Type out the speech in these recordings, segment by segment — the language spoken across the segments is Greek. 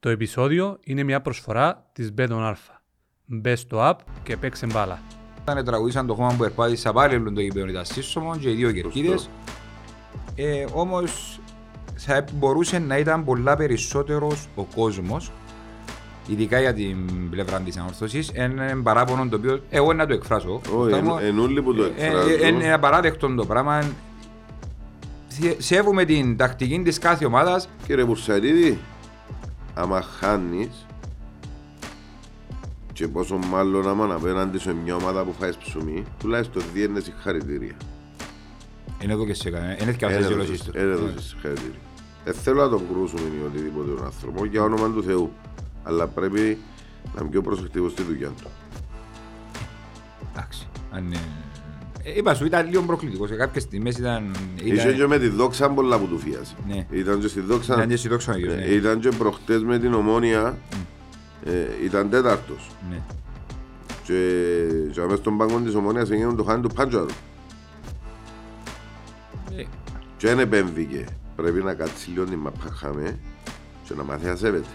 Το επεισόδιο είναι μια προσφορά της Beton Alpha. Μπες στο app και παίξε μπάλα. Όταν τραγουδήσαν το χώμα που περπάτησα πάλι όλο το γήπεδο ήταν σύσσωμο και οι δύο κερκίδες. Ε, όμως θα μπορούσε να ήταν πολλά περισσότερος ο κόσμος ειδικά για την πλευρά της ανόρθωσης είναι ένα παράπονο το οποίο εγώ να το εκφράσω Όχι, εν όλοι που το Ε, εκφράζουν. είναι ένα παράδεκτο το πράγμα Θε- σέβομαι την τακτική της κάθε ομάδας Κύριε Μπουρσαρίδη, άμα χάνεις και πόσο μάλλον άμα απέναντι σε μια ομάδα που φάεις ψωμί, τουλάχιστον διένε συγχαρητήρια. είναι εδώ και σε κανένα, είναι και Ένα αυτές οι έδωσες- λόγες τους. ένα έδωσες συγχαρητήρια. Δεν θέλω να τον κρούσουμε ή οτιδήποτε τον άνθρωπο, για όνομα του Θεού. Αλλά πρέπει να είναι πιο προσεκτικός στη δουλειά του. Εντάξει, αν είναι- Ε, Είπα σου, ήταν λίγο προκλητικός. Σε κάποιες στιγμές ήταν... Είχε και ήταν- με τη δόξα πολλά που του φίασε. Ναι. Ήταν και στη δόξα. Ήταν και στη δόξα ο ίδιος, Ναι, ναι. Ήταν και προχτές με την ομόνια. ε, ήταν τέταρτος. Ναι. Και, και μέσα στον πάγκο της ομόνιας έγινε το χάνι του Πάντζαρου. Ε, Και δεν επέμβηκε. Πρέπει να κάτσει λίγο την μαπαχάμε και να μάθει να σέβεται.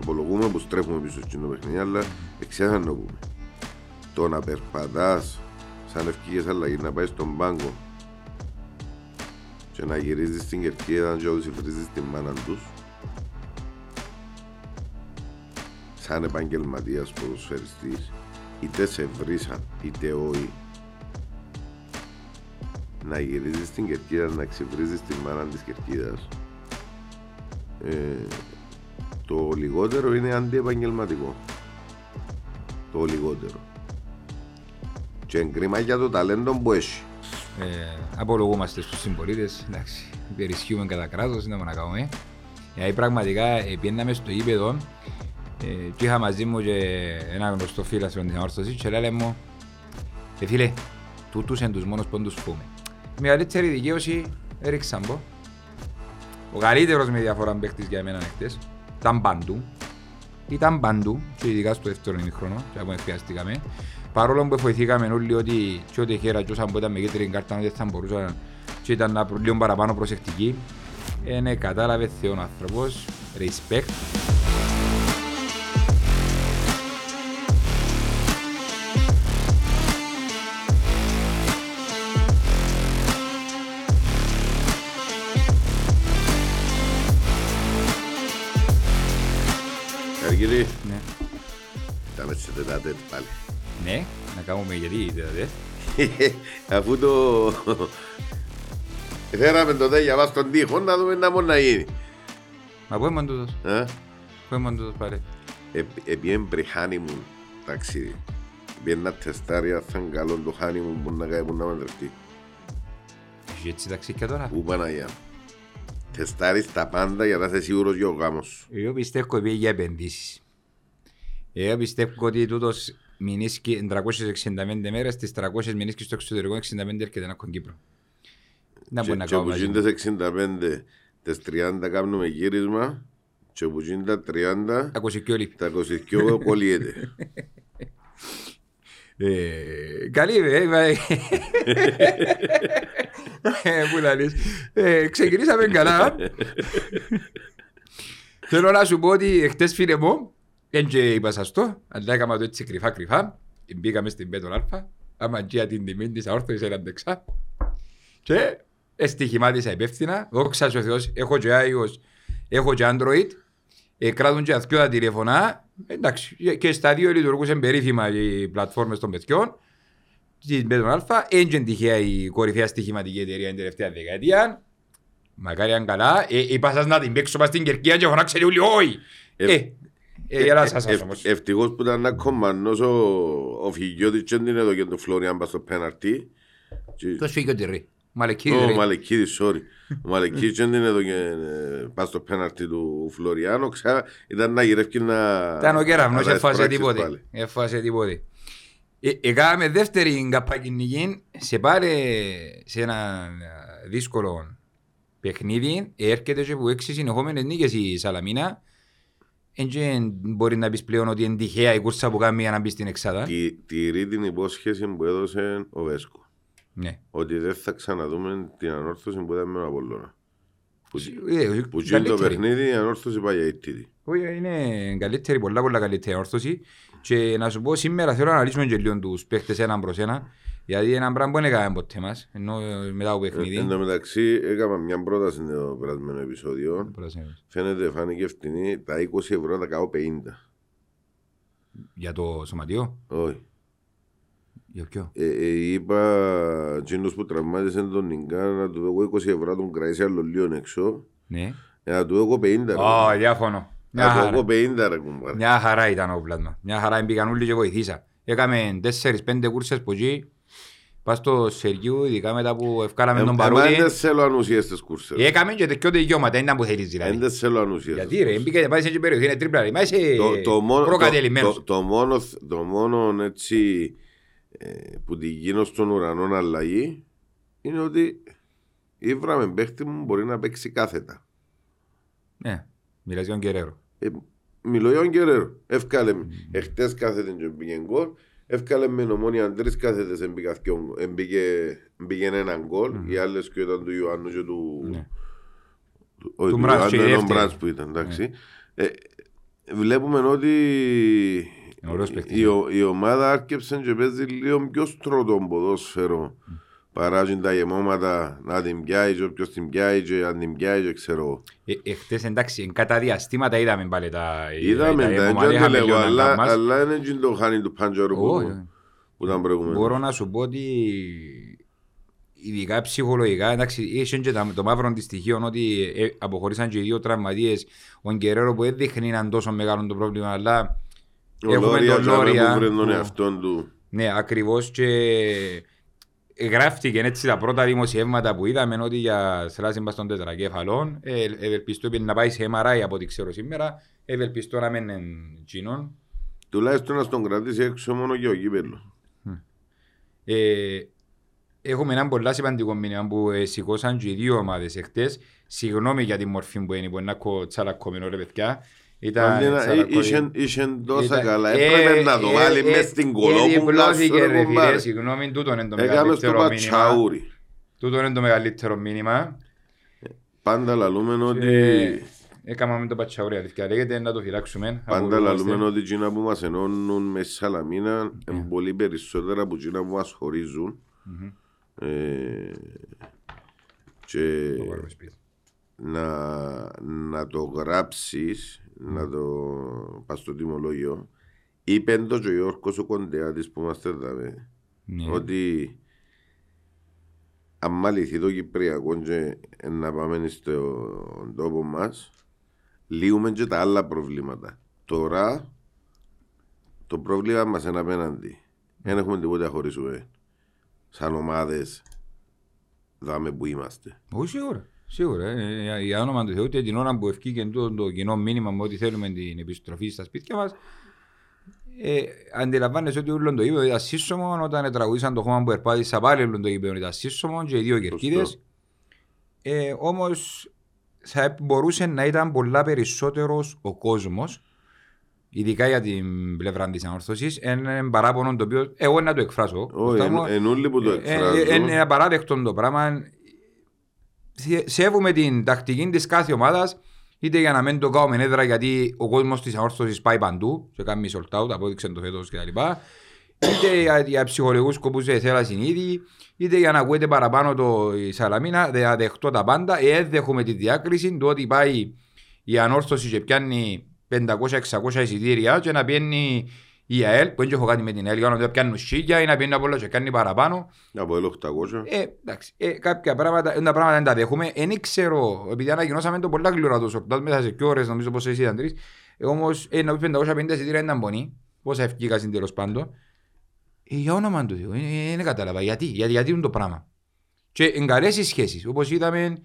Απολογούμε που στρέφουμε πίσω στην παιχνίδι, αλλά εξέχαν να το πούμε. Το να περπατάς σαν ευκήγες αλλαγή να πάεις στον πάγκο και να γυρίζεις στην κερκίδα και όλους υβρίζεις την μάνα τους. Σαν επαγγελματίας ποδοσφαιριστής είτε σε βρίσαν είτε όχι να γυρίζεις στην κερκίδα να ξεβρίζεις την μάνα της κερκίδας. Ε, το λιγότερο είναι αντιεπαγγελματικό. Το λιγότερο και εγκρίμα για το ταλέντο που έχει ε, απολογούμαστε στους συμπολίτες, εντάξει, υπερισχύουμε κατά κράτος, δεν μπορούμε να κάνουμε. Γιατί πραγματικά ε, πήγαμε στο γήπεδο ε, και είχα μαζί μου και ένα γνωστό φίλο της ανόρθωσης και λέει μου «Ε φίλε, τούτους είναι τους μόνος που τους φούμε». Η μεγαλύτερη δικαίωση έριξαν πω. Ο καλύτερος με διαφορά παίκτης για μένα χτες ήταν παντού. Ήταν παντού και ειδικά στο δεύτερο ημίχρονο και από χρειαστήκαμε. Παρόλο που βοηθήκαμε όλοι ότι και ό,τι χέρα και όσαν που ήταν με κίτρινη κάρτα δεν θα μπορούσαν και ήταν να προ- λίγο παραπάνω προσεκτικοί. Ε, ναι, κατάλαβε θεόν άνθρωπος. Respect. Ήταν έτσι τετάτε πάλι Ναι, να κάνουμε γιατί δηλαδή. Αφού το... Φέραμε το δε για μας τον τοίχο να δούμε να μπορεί να γίνει. Μα πού ήμουν τούτος, Ε; πού ήμουν τούτος πάλι. Επιέν πριν honeymoon ταξίδι. Επιέν να τεστάρει αν θα είναι καλό το honeymoon που να κάνει που να μαντρευτεί. Έχει έτσι ταξίκια τώρα; Πού Παναγιά. μου. Τεστάρεις τα πάντα για να είσαι σίγουρος για ο γάμος σου. Εγώ πιστεύω ότι πήγε για επενδύσεις. Εγώ πιστεύω ότι τούτος μηνίσκει 365 μέρες, τις 300 μηνίσκεις στο εξωτερικό, 65 έρχεται να έχουν Κύπρο. Να μπορεί Και- να Και κάνω που μαζί. γίνονται 65, τις 30 κάνουμε γύρισμα και που γίνονται τα 30, Ακούσε και όλοι. τα 22 κολλιέται. Ε, Καλή ρε, ε, ε, Πού να λες. Ε, Ξεκινήσαμε καλά. Θέλω να σου πω ότι χτες φίλε μου, δεν και είπα σας το, αλλά έκανα το έτσι κρυφά κρυφά. Μπήκαμε στην Πέτον Αλφα, άμα και την τιμή της αόρθωσης έναν δεξά. Και εστιχημάτισα υπεύθυνα, δόξα ο Θεός, έχω και iOS, έχω και Android, ε, κράτουν και αθκιό τα τηλεφωνά. Εντάξει, και στα δύο λειτουργούσαν περίφημα οι πλατφόρμες των παιδιών. Στην Πέτρον Αλφα, έντια τυχαία η κορυφαία στοιχηματική εταιρεία την τελευταία δεκαετία. Μακάρι αν καλά. Ε, είπα σας να την παίξω πας στην Κερκία και φωνάξε όλοι όχι. Ε, Ε, ε, γελά σας Ευ- όμως. Ευτυχώς που ήταν ένα κομμανός ο, ο Φιγιώτης και δεν είναι εδώ και τον Φλόριαν πας στο πέναρτι. Και- Το σφίγγιο τη ρε. Μαλεκίδη Ο ρε. Μαλεκίδης, sorry. Ο Μαλεκίδης δεν είναι εδώ και ε, πας στο πέναρτι του Φλωριάνο. Ξα, ήταν να γυρεύει να... Ήταν ο κεραυνός, να έφασε εισπράξεις τίποτε. πάλι. Έφασε τίποτε. Ε, Έκαναμε δεύτερη καπακινική σε πάρε σε ένα ε, δύσκολο παιχνίδι. Έρχεται και από έξι συνεχόμενες νίκες η Σαλαμίνα. Δεν μπορεί να πεις πλέον ότι είναι τυχαία η κούρσα που κάνει για να μπει στην εξάδα. Τι- Τηρεί την υπόσχεση που έδωσε ο Βέσκο. Ναι. Ότι δεν θα ξαναδούμε την ανόρθωση που ήταν με τον Απολλώνα. Που, Ε, που γίνει το καλύτερη. παιχνίδι η ανόρθωση πάει για ήττητη. Όχι, είναι καλύτερη, πολλά πολλά καλύτερη όρθωση. Και να σου πω σήμερα θέλω να αναλύσουμε και λίγο τους παίχτες έναν προς ένα. Γιατί ένα πράγμα που δεν έκαναμε ποτέ μας, ενώ ε, μετά από Ε, Εν παιχνίδι. τω μεταξύ έκανα μια πρόταση στο περασμένο επεισόδιο. Πράσινο. Φαίνεται φάνηκε φτηνή τα 20 ευρώ να τα κάνω 50. Για το σωματιό, Όχι. για ποιο; Ε, ε, είπα εκείνος που τραυμάτισε τον Νιγκά να του δω 20 ευρώ να τον κρατήσει άλλο λίγο έξω. Ναι. Ε, να του δω 50 ρε. Ω, διαφωνώ. Μια Να του χαρά. δω 50 ρε κουμπάρε. Μια χαρά ήταν ο πλάσμα. Μια χαρά μπήκαν όλοι και βοηθήσα. Έκαμε τέσσερις πέντε κούρσες που εκεί. Πας στο Σεργίου, ειδικά μετά που ευκάλαμε τον Εμένα Παρούτη. δεν θέλω ανουσίες στις κούρσες. Έκαμε και τέτοιο δικαιώματα, ήταν που θέλεις δηλαδή. Δεν θέλω ανουσίες. Γιατί ρε, μπήκε πάει σε εκεί περιοχή, είναι τρίπλα ρε. Μα είσαι Το- το μόνο- το- προκατελημένος. το- Το μόνο, το μόνο έτσι ε, που τη γίνω στον ουρανό αλλαγή είναι ότι η με παίχτη μου μπορεί να παίξει κάθετα. Ναι, μιλάς για τον Κεραίρο. Ε, μιλώ για τον Κεραίρο. Εύκαλε με. Εχθές κάθεται και μπήκε γκολ. Εύκαλε με νομόνια τρεις κάθετες εμπήκα δυο- εμπήκε- μπήκε έναν γκολ. Οι άλλες και ήταν του Ιωάννου και του... Ναι. του- όχι, Του του Μπραντς και Ιωάννου, η έναν δεύτερη. Μπραντς που ήταν, εντάξει. Ε, βλέπουμε ότι Είναι ωραίος παίκτης. η, ο- η ομάδα άρκεψε και παίζει λίγο πιο στρωτό ποδόσφαιρο παρά και τα γεμώματα να την πιάει και όποιος την πιάει και αν την πιάει και ξέρω εγώ. Ε, Εχθές εντάξει, εν κατά διαστήματα είδαμε πάλι τα... Είδαμε τα, εμωμάτια, δεν είχαμε το λίγο λέω, να αλλά, κάνουμε. αλλά είναι και το χάνει του Παντζαρού που, Όχι. που ήταν προηγούμενο. Μπορώ να σου πω ότι ειδικά ψυχολογικά, εντάξει, είχε και τα- το μαύρο της στοιχείο ότι ε, αποχωρήσαν και οι δύο τραυματίες. Ο Γκερέρο που δεν δείχνει να είναι τόσο μεγάλο το πρόβλημα, αλλά Ο έχουμε Λόρια τον τζάμε Λόρια. που βρει τον που- εαυτόν του. Ναι, ακριβώς και γράφτηκε έτσι τα πρώτα δημοσιεύματα που είδαμε ότι για σλάση μπας των τετρακέφαλων ε, ευελπιστώ να πάει σε MRI από ό,τι ξέρω σήμερα. Ευελπιστώ να μην είναι κοινών Τουλάχιστον να τον κρατήσει έξω μόνο και ο κύπελος. ε, έχουμε ένα πολύ σημαντικό μήνυμα που ε, σηκώσαν και οι δύο ομάδες εχθές. Συγγνώμη για τη μορφή που είναι που είναι ένα τσαλακκόμενο ρε παιδιά ήταν Αντί να- τσαλακκό- Είχε είχε τόσα ήταν- καλά. ε, Έπρεπε να το ε, βάλει ε, μες στην ε, κολόπουλα διπλώθηκε, σου ρε ρε φίλε, κουμπάρε. Συγγνώμη, τούτο είναι το Έκαμε στο μεγαλύτερο μήνυμα. πατσαούρι. Τούτο είναι το μεγαλύτερο μήνυμα. Πάντα λαλούμε ότι... Ε, Έκαναμε το πατσαούρι, αλήθεια. Λέγεται να το φυλάξουμε. Πάντα Απολούμαστε. λαλούμε ότι εκείνα που μας ενώνουν με Σαλαμίνα είναι πολύ περισσότερα από εκείνα που μας χωρίζουν. Ε, και Το βάλουμε σπίτι. να, να το γράψεις, να το πας στο τιμολόγιο. Είπε το και ο Γιώργος ο Κοντεάτης που είμαστε εδώ, Ναι. ότι αν μαληθεί το Κυπριακό και να πάμε στον τόπο μας, λύουμε και τα άλλα προβλήματα. Τώρα το πρόβλημα μας είναι απέναντι. Δεν έχουμε τίποτα να χωρίσουμε. Σαν ομάδες δάμε που είμαστε. Όχι σίγουρα. Σίγουρα. ε, για- Για όνομα του Θεού, και την ώρα που ευκήκε το, το κοινό μήνυμα με ότι θέλουμε την επιστροφή στα σπίτια μας, ε, αντιλαμβάνεσαι ότι όλο το γήπεδο ήταν σύσσωμο όταν τραγουδήσαν το χώμα που ερπάτησα πάλι όλο το γήπεδο ήταν σύσσωμο και οι δύο κερκίδες. Σωστό. Ε, Όμως θα μπορούσε να ήταν πολλά περισσότερος ο κόσμος, ειδικά για την πλευρά της ανόρθωσης, ένα παράπονο το οποίο εγώ να το εκφράσω. Όχι, Κωστά μου. εν- εν όλοι που το Ε, ε, εκφράζουν. ε, Είναι απαράδεκτο το πράγμα. Θε- Σέβουμε την τακτική της κάθε ομάδας, είτε για να μην το κάνουμε έδρα γιατί ο κόσμος της αόρθωσης πάει παντού, σε κάνει sold out, απόδειξε το φέτος κτλ. Είτε για, για ψυχολογικούς σκοπούς σε θέλασαν ήδη, είτε για να ακούετε παραπάνω το η Σαλαμίνα, δεν δεχτώ τα πάντα. Ε, δεν δέχομαι τη διάκριση του ότι πάει η ανόρθωση και πιάνει 500-600 εισιτήρια και να πιένει η ΑΕΛ, που δεν έχω κάτι με την ΑΕΛ, για να πιάνουν σίγια ή να πιένει από και κάνει παραπάνω. Από el 800. Ε, εντάξει, ε, κάποια πράγματα, τα πράγματα δεν τα δέχομαι. Δεν ξέρω, επειδή ανακοινώσαμε το πολλά γλυόρα το σορτάζ μέσα σε δύο ώρες, νομίζω πως εσύ ήταν τρεις. Ε, όμως, ε, να πεις 550 εισιτήρια ήταν πονή. Πόσα ευκήκασαν τέλος πάντων. Ε, για όνομα του Θεού, ε, ε, δεν κατάλαβα. Γιατί, γιατί, γιατί είναι το πράγμα. Και εγκαρές οι σχέσεις, όπως είδαμε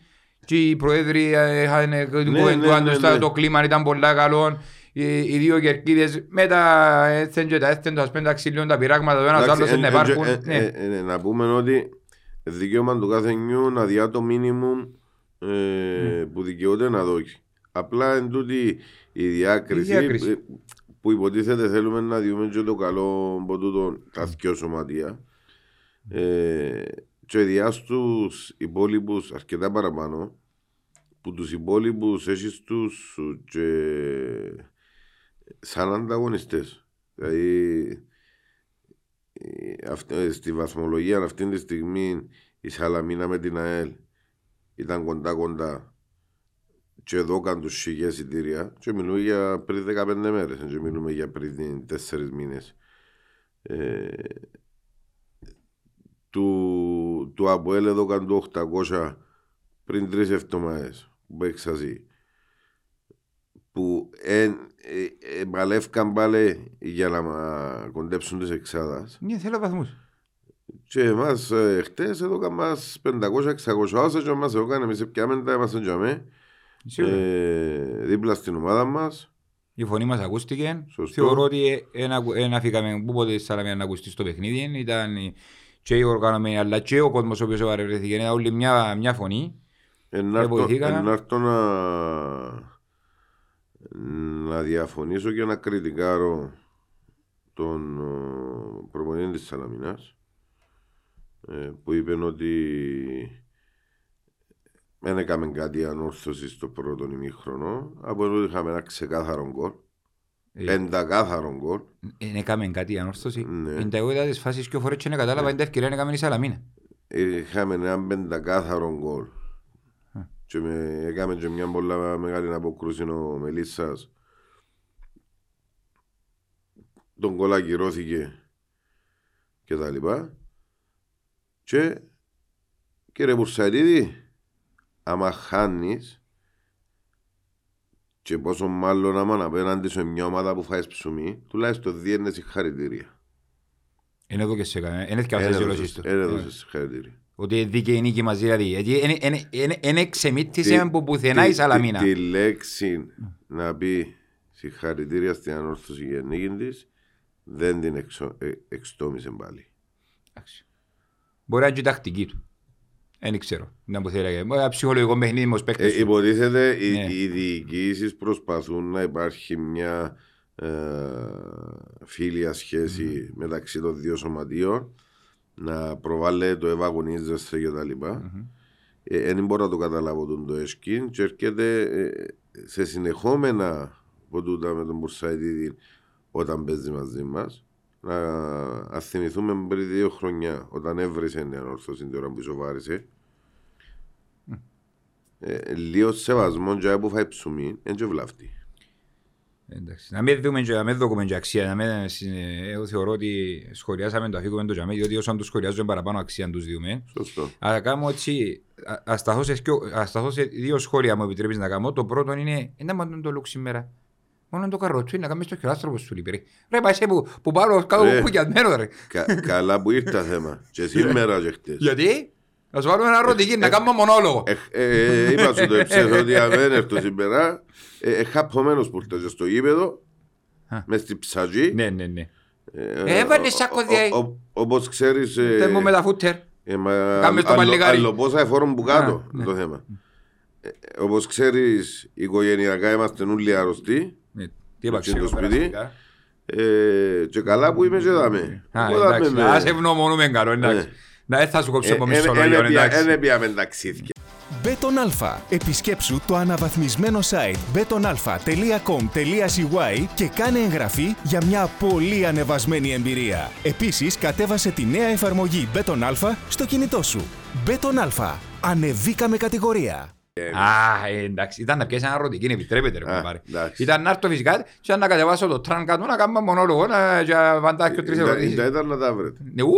και οι προέδροι ε, είχαν ε, του ναι, κουβεντουάν ναι, τους, ναι. το κλίμα ήταν πολλά καλό. Οι, οι δύο κερκίδες με τα έθεν και τα έθεν, τα σπέντα ξυλίων, τα πειράγματα, το ένας Εντάξει, άλλος εν- να εν- υπάρχουν. ε, Ναι. ε, ε, Να πούμε ότι δικαίωμα του κάθε νιού να διά το μίνιμουμ ε, που δικαιούται να δώσει. Απλά εν τούτη η διάκριση, Η διάκριση. ε, που υποτίθεται θέλουμε να διούμε και το καλό από τούτο τα δυο σωματεία ε, και διά στους υπόλοιπους αρκετά παραπάνω που τους υπόλοιπους έχεις τους και σαν ανταγωνιστές. Δηλαδή ε, αυ- ε, στη βαθμολογία αυτή τη στιγμή η Σαλαμίνα με την ΑΕΛ ήταν κοντά κοντά και εδώ κάνουν τους σιγές εισιτήρια και μιλούμε για πριν 15 μέρες και μιλούμε για πριν 4 μήνες. Ε, του, του Αποέλ εδώ κάνουν το 800 πριν τρεις εβδομάδες που έξαζε που εν, ε, ε, παλεύκαν πάλι για να μα- κοντέψουν τις εξάδας Ναι, θέλω βαθμούς. και εμάς ε, χτες έδωκαν μας 500-600 όσα και μας έδωκαν εμείς πιάμε τα είμαστε για με Σίγουρα. ε, δίπλα στην ομάδα μας Η φωνή μας ακούστηκε. Σωστό. Θεωρώ ότι δεν αφήκαμε που ποτέ στη Σαλαμίνα να ακουστεί στο παιχνίδι. Ήταν η- και οι οργανωμένοι αλλά και ο κόσμος ο οποίος παρευρέθηκε. Ήταν όλοι μια, μια φωνή. Ενάρτω βοηθήκαμε. ενάρτω να, να διαφωνήσω και να κριτικάρω τον ε, προπονητή της Σαλαμινάς ε, που είπε ότι δεν έκαμε κάτι ανόρθωση στο πρώτο ημίχρονο από ότι είχαμε ένα ξεκάθαρο γκολ Ε, πεντακάθαρο γκολ Δεν έκαμε κάτι ανόρθωση. Ναι. Είναι τα εγώ είδα τις φάσεις και ο φορές και δεν κατάλαβα είναι τα ευκαιρία να έκαμε η Σαλαμίνα. είχαμε ένα πεντακάθαρο γκολ και με, έκαμε και μια πολλά μεγάλη αποκρούση ο Μελισσάς. Τον γκολ ακυρώθηκε και τα λοιπά. Και κύριε Μπουρσαρίδη άμα χάνεις και πόσο μάλλον άμα απέναντι σε μια ομάδα που φάεις ψωμί τουλάχιστον διένε συγχαρητήρια Είναι εδώ και σε έκαμε. Είναι και αυτές οι δηλώσεις του. Ένα έδωσε συγχαρητήρια Ότι δίκαιη νίκη μαζί δηλαδή. Γιατί δεν εξεμίτησε από πουθενά η τη- Σαλαμίνα. Τη, τη λέξη να πει συγχαρητήρια στην ανόρθωση για νίκη της δεν την εξο, ε, εξτόμησε πάλι. Εντάξει. Μπορεί να είναι και η τακτική του. Δεν ξέρω. Δεν που θέλει. Μπορεί να είναι ψυχολογικό παιχνίδι με τους παίκτες Ε, του. υποτίθεται οι, Ναι. οι διοικήσεις προσπαθούν να υπάρχει μια ε, φίλια σχέση μεταξύ των δύο σωματείων να προβάλλεται το ευαγωνίζεσαι και τα λοιπα Ε, δεν μπορώ να το καταλάβω τον το εσκίν και έρχεται ε, σε συνεχόμενα από τούτα με τον Μπουρσαϊδίδη όταν παίζει μαζί μας. Να ας θυμηθούμε πριν δύο χρονιά όταν έβρισε η ανόρθωση την ώρα που σοβάρισε. Ε, λίγο σεβασμό για που φάει ψωμί, δεν και βλάφτει. Εντάξει. Να μην δούμε και να μην δούμε και αξία. Να μην, συ- εγώ θεωρώ ότι σχολιάσαμε το αφήκουμε το τζαμί, διότι όσον τους σχολιάζουμε παραπάνω αξία τους διούμε. Σωστό. Αλλά κάνω έτσι, α- ας σταθώ σε, σκιο- ας σταθώ σε δύο σχόλια μου επιτρέπεις να κάνω. Το πρώτο είναι, ένα μόνο το λουκ σήμερα. Μόνο το καρότσου είναι να κάνεις το χειράστροπο σου λίπη. ρε. Ρε πάει σε που, που πάρω κάτω Ρε. κουκιασμένο ρε. Κα, καλά που ήρθα θέμα. Και σήμερα και χτες. Γιατί; Να σου βάλουμε ένα ρωτική, να κάνουμε μονόλογο. Ε, ε, ε, είπα σου το έψες ότι αν δεν έρθω σήμερα, ε, ε, χαπωμένος που ήρθα και στο γήπεδο, Α. μες στη ψαγή. Ναι, ναι, ναι. Ε, Έβαλε ο- σάκο ο- διάει. ο- ο- Όπως ξέρεις, ε, Τε μου με τα φούτερ. ε, μα- Κάμε στο αλλο- παλιγάρι. αλλοπόσα εφόρων που κάτω Α, είναι το θέμα. Ε, ε, Όπως ξέρεις, οικογενειακά είμαστε όλοι αρρωστοί Ναι, Τι είπα Έτσι είναι το ξέρω, σπίτι. περαστικά. ε, και καλά που είμαι και δάμε. Α, Εγώ δάμε εντάξει, με- ας ευγνωμονούμε καλό, εντάξει. Να, δεν θα σου κόψω Ε, από εν- μισό εν λόγιο, έπια- εντάξει. εν έπιαμε ταξίδια. Μπέτον Αλφα. Επισκέψου το αναβαθμισμένο site betonalpha.com.cy και κάνε εγγραφή για μια πολύ ανεβασμένη εμπειρία. Επίσης, κατέβασε τη νέα εφαρμογή Μπέτον Αλφα στο κινητό σου. Μπέτον Αλφα. Ανεβήκαμε κατηγορία. Α, ε, εντάξει, ήταν να πιέσεις ένα ρωτική, επιτρέπεται ρε Α, πάρε. εντάξει. Ήταν να έρθω φυσικά και να κατεβάσω το τραν κάτω να κάνουμε μονόλογο να και βαντάχει και τρεις Ήταν- ερωτήσεις. ήταν- Ήταν να τα βρείτε. Ναι, ου,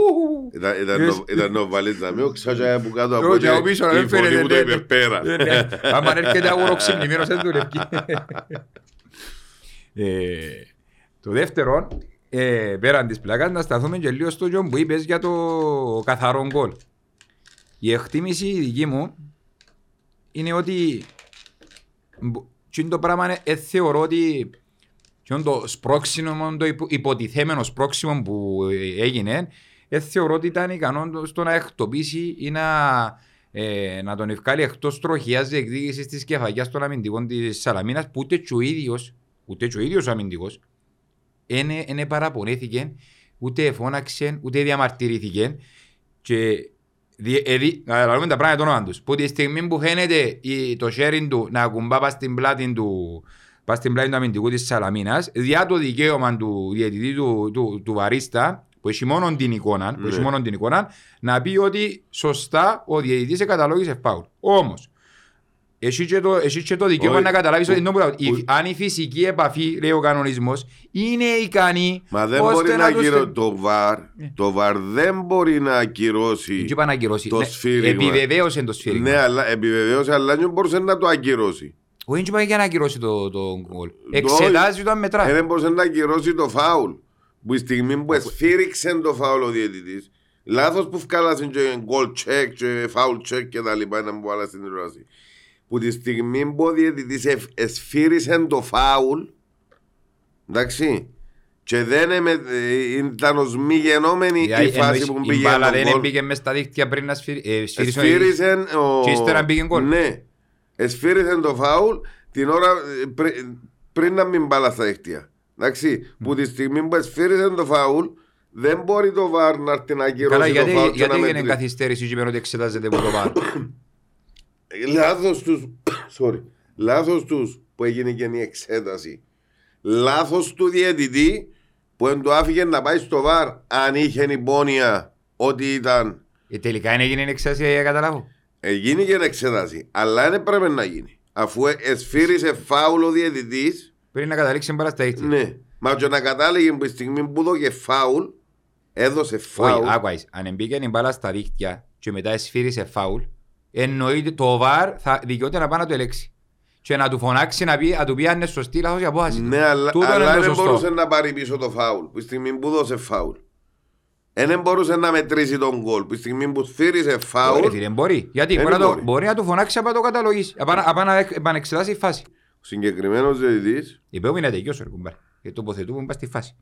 Ήταν- ήταν Yes. νο- Ήταν να βάλεις να μην ξάγια από κάτω από Εγώ και από πίσω να η μην φωνή φαίνεται, μου το ναι, είπε ναι. πέρα. Ε, ναι. Άμα έρχεται αγοροξυμνημένος δεν δουλεύει. Ε, Το δεύτερο, ε, πέραν της πλάκας, να σταθούμε και λίγο στο Τζον που είπες για το καθαρό γκολ. Η εκτίμηση η δική μου είναι ότι μπο- τι είναι το πράγμα είναι, ε, θεωρώ ότι τι είναι το σπρώξιμο, το υπο- υποτιθέμενος σπρώξιμο που ε, έγινε, ε, θεωρώ ότι ήταν ικανό στο να εκτοπίσει ή να, ε, να τον ευκάλει εκτός τροχιάς διεκδίκησης της κεφαλιά των αμυντικών της Σαλαμίνας που ούτε και ο ίδιος, ούτε και ο ίδιος αμυντικός, δεν παραπονέθηκε, ούτε φώναξε, ούτε διαμαρτυρήθηκε. Και Δι- ε, δι- Να καταλάβουμε τα πράγματα το όνομα τους. Που τη στιγμή που φαίνεται η- το sharing του να κουμπά πας στην πλάτη του πας στην πλάτη του αμυντικού της Σαλαμίνας διά το δικαίωμα του διαιτητή του, του, του βαρίστα που έχει μόνο την εικόνα, που έχει Ναι. μόνο την εικόνα να πει ότι σωστά ο διαιτητής εκαταλόγησε φάουλ. Όμως έχει και το, έχει και το δικαίωμα Όχι. να καταλάβεις ότι Που- είναι πράγμα. Η- που- αν η φυσική επαφή, λέει ο κανονισμός, είναι ικανή Μα δεν ώστε μπορεί να τους ακυρώσει θε- το βαρ. Ναι. Το βαρ δεν μπορεί να ακυρώσει. Δεν είπα να ακυρώσει. Το Ναι, σφύριγμα. Επιβεβαίωσε το σφύριγμα. Ναι, αλλά επιβεβαίωσε, αλλά δεν μπορούσε να το ακυρώσει. Όχι, δεν είπα για να ακυρώσει το, το γκολ. Το- Εξετάζει το αν μετρά. Ε, δεν μπορούσε να ακυρώσει το φάουλ. Που η στιγμή που εσφύριξε το φάουλ ο διαιτητής, λάθος που βγάλασαν και goal check και foul check και τα λοιπά, να μου βάλα στην τηλεόραση. Που τη στιγμή που ο διαιτητής εφ- εσφύρισε το φάουλ, εντάξει, και δεν εμε, ε, ήταν ως μη γενόμενη η Δηλαδή, φάση εννοείς, που η πήγε μπάλα το δεν γκολ. μπήκε μες στα δίκτυα πριν να σφύρι- ε, σφύρισε ο διαιτητής. Εσφύρισε ο... Και ύστερα μπήκε γκολ. Ναι. Εσφύρισε το φάουλ την ώρα ε, πρι- πριν να μην μπάλα στα δίκτυα. Εντάξει, που τη στιγμή που εσφύρισε το φάουλ δεν μπορεί το βάρ να έρθει να Καλά, ακυρώσει το γιατί, φάουλ και γιατί να έγινε μετρήσει. καθυστέρηση και είπαν ότι εξετάζεται από το βάρ. Ε, Λάθος τους, sorry, λάθος τους που έγινε και η εξέταση. Λάθος του διαιτητή που εν το άφηγε να πάει στο βάρ αν είχε υπόνοια ότι ήταν Ε, τελικά είναι έγινε η εξέταση για να καταλάβω. Έγινε και να εξετάσει, αλλά δεν έπρεπε να γίνει. Αφού ε- εσφύρισε φάουλ ο διαιτητή, Πριν να καταλήξει μπάλα στα δίκτυα. ναι. Μα και να κατάληγε που τη στιγμή που δώκε φάουλ, έδωσε φάουλ. Όχι, άκουα, αν μπήκε η μπάλα στα δίκτυα και μετά εσφύρισε φάουλ, εννοείται το βάρ θα δικαιούται να πάει να το ελέξει. Και να του φωνάξει να, πει, να του πει αν είναι σωστή ή λάθος η απόφαση. του. Ναι, αλλά, Τούτο είναι αλλά το δεν σωστό. μπορούσε να πάρει πίσω το φάουλ. Που τη στιγμή που δώσε φάουλ. Ε, Δεν μπορούσε να μετρήσει τον γκολ. Που τη στιγμή που σφύρισε Ωραία, φάουλ, φίλε, μπορεί. Γιατί Δεν μπορεί, να το, μπορεί. μπορεί να του φωνάξει από το καταλογίσει. Απά, απά να επανεξετάσει η φάση. ο συγκεκριμένος διαιτητή. Είπε μου είναι τελειώσει ρε κουμπάρ. Γιατί τοποθετούμε πας στη φάση.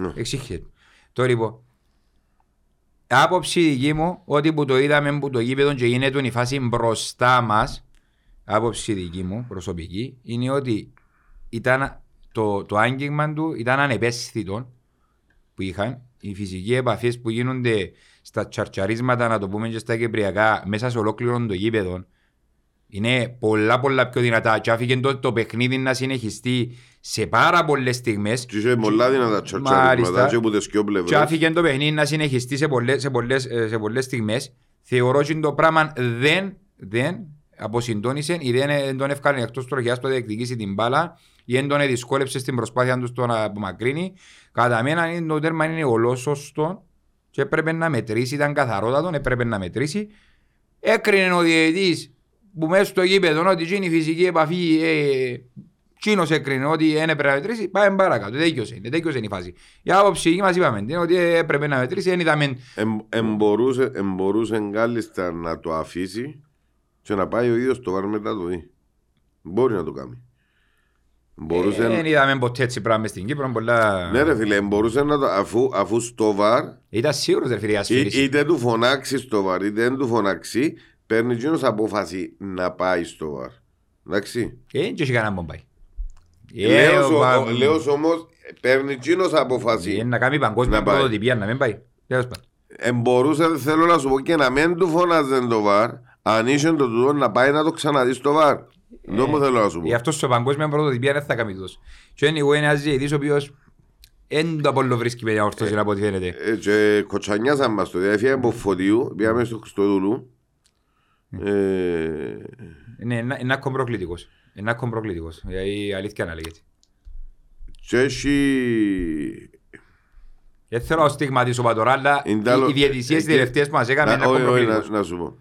Ναι. Εξήχε. Τώρα λοιπόν, άποψη δική μου, ότι που το είδαμε που το γήπεδο και γίνεται η φάση μπροστά μας, άποψη δική μου προσωπική, είναι ότι ήταν, το, το άγγιγμα του ήταν ανεπαίσθητο που είχαν, οι φυσικοί επαφές που γίνονται στα τσαρτσαρίσματα, να το πούμε και στα κυπριακά, μέσα σε ολόκληρο το γήπεδο, είναι πολλά πολλά πιο δυνατά. Και άφηκε το, το παιχνίδι να συνεχιστεί σε πάρα πολλές στιγμές Και είχε πολλά δυνατά τσαρτσαρίσματα Μάλιστα. και από τις δυο και πλευρές. άφηκε το παιχνίδι να συνεχιστεί σε πολλές, σε πολλές, ε, σε πολλές στιγμές θεωρώ ότι το πράγμα δεν, δεν αποσυντώνησε ή δεν, ε, τον έφκανε εκτός τροχιάς στο να διεκδικήσει την μπάλα ή δεν τον δυσκόλεψε στην προσπάθεια του στο να απομακρύνει κατά μένα είναι, το τέρμα είναι ολόσωστο και έπρεπε να μετρήσει, ήταν καθαρότατο, έπρεπε να μετρήσει έκρινε ο διαιτητής που μέσα στο γήπεδο ότι γίνει η φυσική επαφή ε, Κίνος έκρινε ότι δεν έπρεπε να μετρήσει, πάμε παρακάτω. Τέτοιος είναι, τέτοιος είναι η φάση. Η άποψη μας είπαμε είναι ότι έπρεπε να μετρήσει, δεν είδαμε. Εμ- Εμπορούσε, εμπορούσε κάλλιστα να το αφήσει και να πάει ο ίδιος στο βάρ μετά το δει. Μπορεί να το κάνει. Μπορούσε... Ε, Δεν είδαμε ποτέ έτσι πράγμα στην Κύπρο. Πολλά... Ναι ρε φίλε, μπορούσε να το... Αφού, αφού στο βάρ, Ήταν σίγουρος ρε φίλε η ή, ασφύριση. είτε του φωνάξει στο βάρ, είτε δεν του φωνάξει, παίρνει εκείνος απόφαση να πάει στο βάρ. Εντάξει. Ε, δεν είχε κανένα μπομπάι. Λέω, Ε, σο- ο- ο- λέω όμως, παίρνει εκείνος Ε, απόφαση. Να κάνει παγκόσμια Να πάει. πρωτοτυπία, να μην πάει. Τέλος πάντων. Εμπορούσε, θέλω να σου πω και να μην του φωνάζε το βάρ, αν είσαι το τούτο να πάει να το ξαναδείς στο βάρ. Δεν μου θέλω να σου πω. Γι' αυτό στο παγκόσμια πρωτοτυπία δεν θα κάνει τόσο. Και είναι εγώ ένας διαιτητής ο οποίος δεν το απολοβρίσκει με ορθώσει από ό,τι φαίνεται. Ε, και κοτσανιάσαν μας το διέφυγε από φωτιού, πήγαμε στο Χριστοδούλου. Ε, Είναι ένα- είναι ακόμα προκλητικός. Είναι ακόμα προκλητικός. Δηλαδή, η αλήθεια να λέγεται. και έχει... Δεν θέλω να στιγματίσω πατωρά, αλλά Είναι οι- άλλο- οι διαιτησίες ε, τελευταίες που μας έκαμε είναι Να- ακόμα όχι, όχι, προκλητικός. να, να σου πω.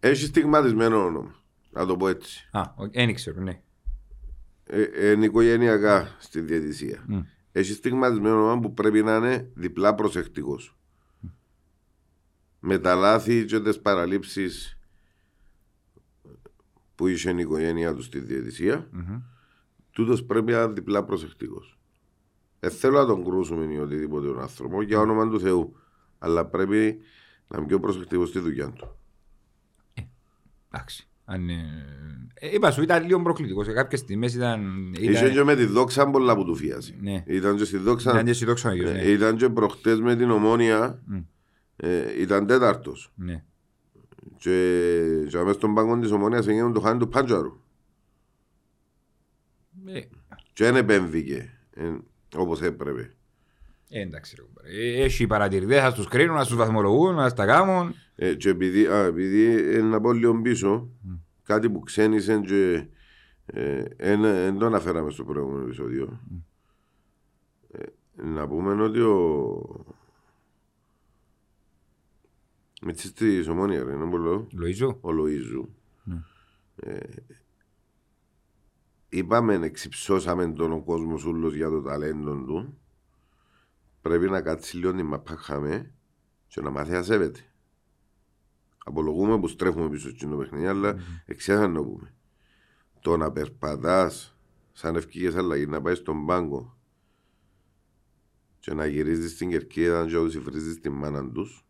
Έχει στιγματισμένο όνομα. Να το πω έτσι. Α, οκ, δεν ξέρω, ναι. Ε, ε, είναι οικογενειακά στη διαιτησία. Μμ. Έχει στιγματισμένο όνομα που πρέπει να είναι διπλά προσεκτικός. Με τα λάθη και τις παραλήψεις που είχε η οικογένειά του στη διαιτησία, Μμμ. τούτος πρέπει να είναι διπλά προσεκτικός. Δεν θέλω να τον κρούσουμε ή οτιδήποτε τον άνθρωπο για όνομα του Θεού. Αλλά πρέπει να είναι πιο προσεκτικός στη δουλειά του. Εντάξει. Αν, ε, ε, είπα σου, ήταν λίγο προκλητικός. Σε κάποιες στιγμές ήταν... Είχε ήταν και με τη δόξα πολλά που του φίασε. Ναι. Ήταν και στη δόξα. ήταν και αισιοδόξο ο ίδιος, Ναι, ναι. Ήταν και προχτές με την ομόνια. Μμ. Ε, ήταν τέταρτος. Ναι. Και, και μέσα στον πάγκο της ομόνιας έγινε το χάνι του Πάντζαρου. Ε, Και δεν επέμβηκε ε, όπως έπρεπε. ε, εντάξει ρε κουμπάρε. Ε, Έχει παρατηρητές, θα τους κρίνουν, να τους βαθμολογούν, να τα κάνουν. Ε, και επειδή, α, επειδή ε, να πω λίγο πίσω, κάτι που ξένησε και ε, εν, εν το αναφέραμε στο προηγούμενο επεισόδιο. Ε, να πούμε ότι ο Μητσής της Ομόνια, ρε, είναι πολύ Λοΐζο. ο Λοΐζου. Ε, είπαμε, εξυψώσαμε τον κόσμος ούλος για το ταλέντο του. Πρέπει να κάτσει λίγο την μαπάχαμε και να μάθει να σέβεται. Απολογούμε που στρέφουμε πίσω στην το παιχνίδι, αλλά εξέχαν να πούμε. Το να περπατάς σαν ευκήγες αλλαγή να πάεις στον πάγκο και να γυρίζεις στην κερκίδα και να τους υφρίζεις τη μάνα τους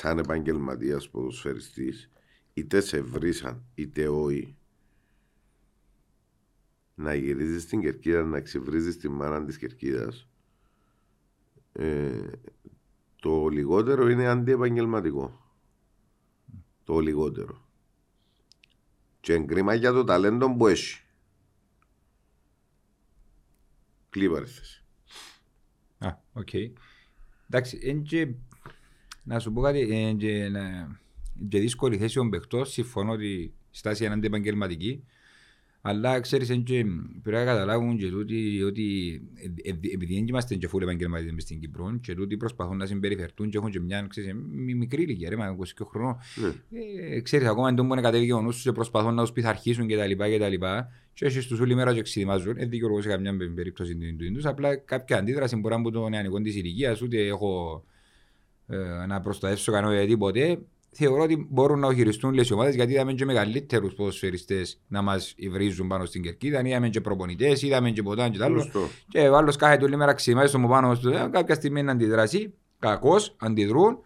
σαν επαγγελματίας ποδοσφαιριστής είτε σε βρήσαν είτε όχι. Να γυρίζεις στην κερκίδα να ξεβρίζεις τη μάνα της κερκίδας. Ε, το λιγότερο είναι αντιεπαγγελματικό. Το λιγότερο. Και εν κρίμα για το ταλέντο που έχει. Κλείπαρθες Α, οκ. Εντάξει, είναι και... Να σου πω κάτι, είναι και, να- και δύσκολη θέση των παιχτών. Συμφωνώ ότι η στάση είναι αντιεπαγγελματική. Αλλά ξέρεις, είναι και, πρέπει να καταλάβουν και τούτοι ότι ε, ε, επειδή δεν είμαστε και φουλ επαγγελματίες μες στην Κύπρο και τούτοι προσπαθούν να συμπεριφερθούν και έχουν και μια ξέρεις, μι- μικρή ηλικία, ρε, μα 20 χρονών. Ε, ξέρεις, ακόμα εντός που είναι κατέβηκε ο νους τους και προσπαθούν να τους πειθαρχήσουν και τα λοιπά και τα λοιπά και έχεις τους όλη μέρα και εξειδημάζουν, δεν δικαιολογώ σε καμιά περίπτωση του του τους, απλά κάποια αντίδραση μπορεί να είναι από τον νεανικό της ηλικίας, ούτε έχω ε, να προστατεύσω κανένα τίποτε. Θεωρώ ότι μπορούν να οχυριστούν λες οι ομάδες γιατί είδαμε και μεγαλύτερους ποδοσφαιριστές να μας υβρίζουν πάνω στην κερκίδα, είδαμε και προπονητές, είδαμε και ποτά και τα άλλο. Σωστό. Και ο άλλος κάθεται όλη μέρα ξημάζει στο μου πάνω στο ε, κάποια στιγμή είναι αντιδράσει, κακώς, αντιδρούν.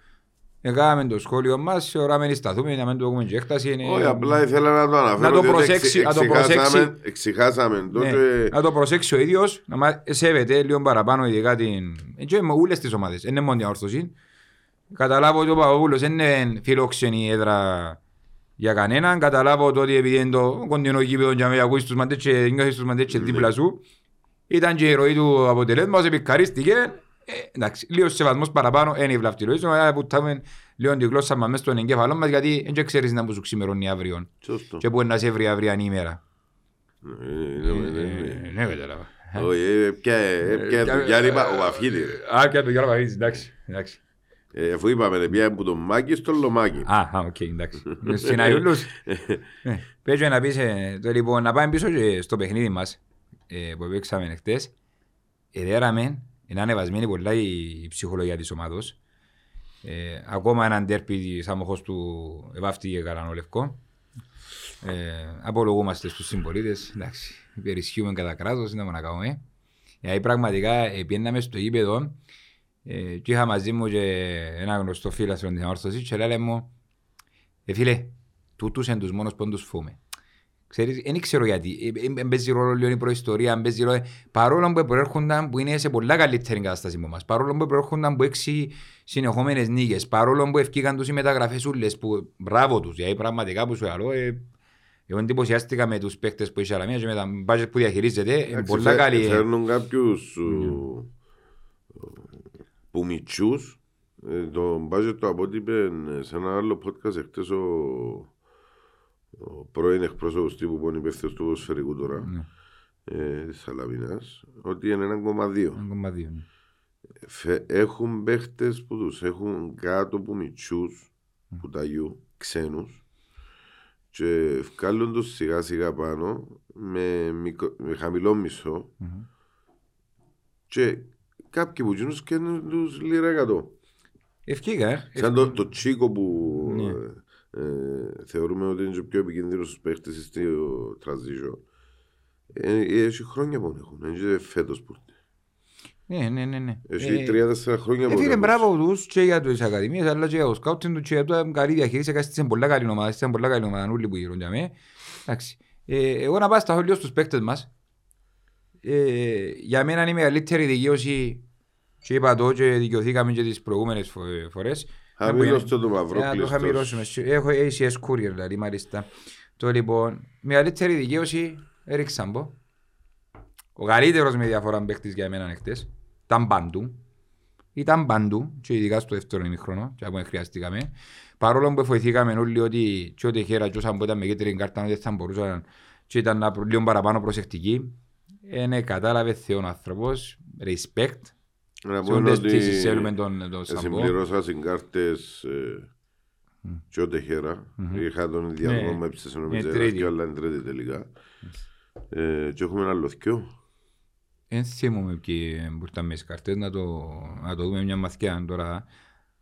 Έκαναμε το σχόλιο μας, θεωράμε να σταθούμε, να μην το έχουμε και έκταση. είναι- Όχι, απλά ήθελα να το αναφέρω. Να το διότι προσέξει- εξη- να το προσέξει. εξηχάσαμε- Εξηχάσαμε το Ναι, και Να το προσέξει ο ίδιος, να μα σέβεται λίγο παραπάνω ειδικά την... Ε, Και με όλες τις ομάδες, δεν είναι μόνο την αόρθωση. Καταλάβω ότι ο Παπαγούλος δεν είναι φιλόξενη έδρα για κανέναν. Καταλάβω το ότι επειδή είναι το κοντινό γήπεδο για να ακούεις τους μαντές και νιώθεις τους μαντές και δίπλα σου. Ήταν και η ροή του αποτελέσματος, επικαρίστηκε. Ε, εντάξει, λίγο σεβασμός παραπάνω, είναι η βλαφτή ροή. Αλλά που τάμε λίγο την γλώσσα μας μέσα στον εγκέφαλό μας, γιατί δεν ξέρεις να μου σου ξημερώνει αύριο. Σωστό. Και που είναι να σε βρει αυριανή ημέρα. Ε, είναι- είναι- είναι- Ε, Ναι, κατάλαβα. Όχι, ε, πια- ε, πια το Γιάννη Πα- ο Βαφίδη, ρε. Α, και το Γιώργο Παπαδίδης, εντάξει. Εντάξει. Ε, Αφού είπαμε, ρε, πια από τον Μάκης στο Λομάκη. Α, α, οκ, εντάξει. Στην Αϊούλους. Ε, Πες να πεις, ε, το λοιπόν, να πάμε πίσω και στο παιχνίδι μας ε, που παίξαμε χτες. Εδέραμε, είναι ανεβασμένη πολλά η, η ψυχολογία της ομάδος. Ε, ακόμα έναν τέρπι της άμοχος του ευάφτηκε καρανό λευκό. Ε, απολογούμαστε στους συμπολίτες, εντάξει, υπερισχύουμε κατά κράτος, δεν μπορούμε να κάνουμε. Γιατί πραγματικά ε, πιέναμε στο γήπεδο ε, και είχα μαζί μου και ένα γνωστό φίλο στην όρθωση και λέει μου «Ε φίλε, τούτους είναι τους μόνος πόντους φούμε». Ξέρεις, δεν ξέρω γιατί. Ε, ε, ε, παίζει ρόλο λίγο η προϊστορία, παίζει ρόλο... Παρόλο που προέρχονταν που είναι σε πολλά καλύτερη κατάσταση με μας, παρόλο που προέρχονταν που έξι συνεχόμενες νίκες, παρόλο που ευκήκαν τους οι μεταγραφές ούλες, που μπράβο τους, γιατί πραγματικά που σου λέω, ε, εγώ εντυπωσιάστηκα με τους παίκτες που είχε Αλαμία και με τα μπάτζετ που διαχειρίζεται, είναι Εντάξει, πολλά φε- καλή. ε. Φέρνουν κάποιους ου, που μητσούς. Ε, Το μπάζετ το απότυπε σε ένα άλλο podcast εχθές ο, ο πρώην εκπρόσωπος τύπου που είναι υπεύθυνος του ποδοσφαιρικού τώρα Ναι. ε, της Σαλαμίνας ότι είναι 1,2. Ένα κομμάτι, ναι. Φε- έχουν παίχτες που τους έχουν κάτω από μητσούς που τα γιου, ξένους και βγάλουν τους σιγά σιγά πάνω με, μικρο- με χαμηλό μισθό Μμμ. και κάποιοι που γίνουν σκένουν τους λίρα εκατό. Ευκήκα, ε. Σαν το, το τσίκο που Ναι. ε, ε, θεωρούμε ότι είναι ο πιο επικίνδυνος στους παίχτες στο transition. Ε, έχει χρόνια που έχουν, είναι φέτος που Ναι, ναι, ναι. ναι. Έχει Ε, τρία-τέσσερα χρόνια Ε, που φίλε, έχουν. μπράβο τους και για τις ακαδημίες, αλλά και για το σκάουτινγκ του και για το καλή διαχείριση. Έκαστησαν πολλά καλή ομάδα, ήταν πολλά καλή ομάδα, όλοι που γύρουν για μέ. Εντάξει. Ε, εγώ να πάω στα σχόλια στους παίκτες μας. Ε, για μένα είναι η μεγαλύτερη δικαίωση και είπα το και δικαιωθήκαμε και τις προηγούμενες φο- φορές Χαμηλώστε το Να το Μαυρόκλειστος. χαμηλώσουμε. Έχω ACS Courier δηλαδή μάλιστα. Το λοιπόν, μεγαλύτερη δικαίωση Eric Sambo. Ο καλύτερος με διαφορά παίκτης για μένα χτες. Ήταν παντού. Ήταν παντού και ειδικά στο δεύτερο ημίχρονο και από χρειαστήκαμε. Παρόλο που βοηθήκαμε όλοι ότι και ό,τι χέρα και όσα που ήταν με κίτρινη κάρτα δεν θα μπορούσαν και ήταν να προ- λίγο παραπάνω προσεκτικοί. Είναι κατάλαβες θεόν άνθρωπος. Respect. Να Σε πω όλες ότι τις σέλουμε τον, τον Σαμπό. συμπληρώσα συγκάρτες ε, και ο Τεχέρα. Είχα τον διάλογο Ναι. με έψησε Ναι, νομίζω τρίτη. και αλλά είναι τρίτη τελικά. Ε, Και έχουμε ένα άλλο δυο. Δεν θυμούμαι ποιοι που ήταν μέσα στις καρτές, να το, να το δούμε μια μαθηκιά τώρα.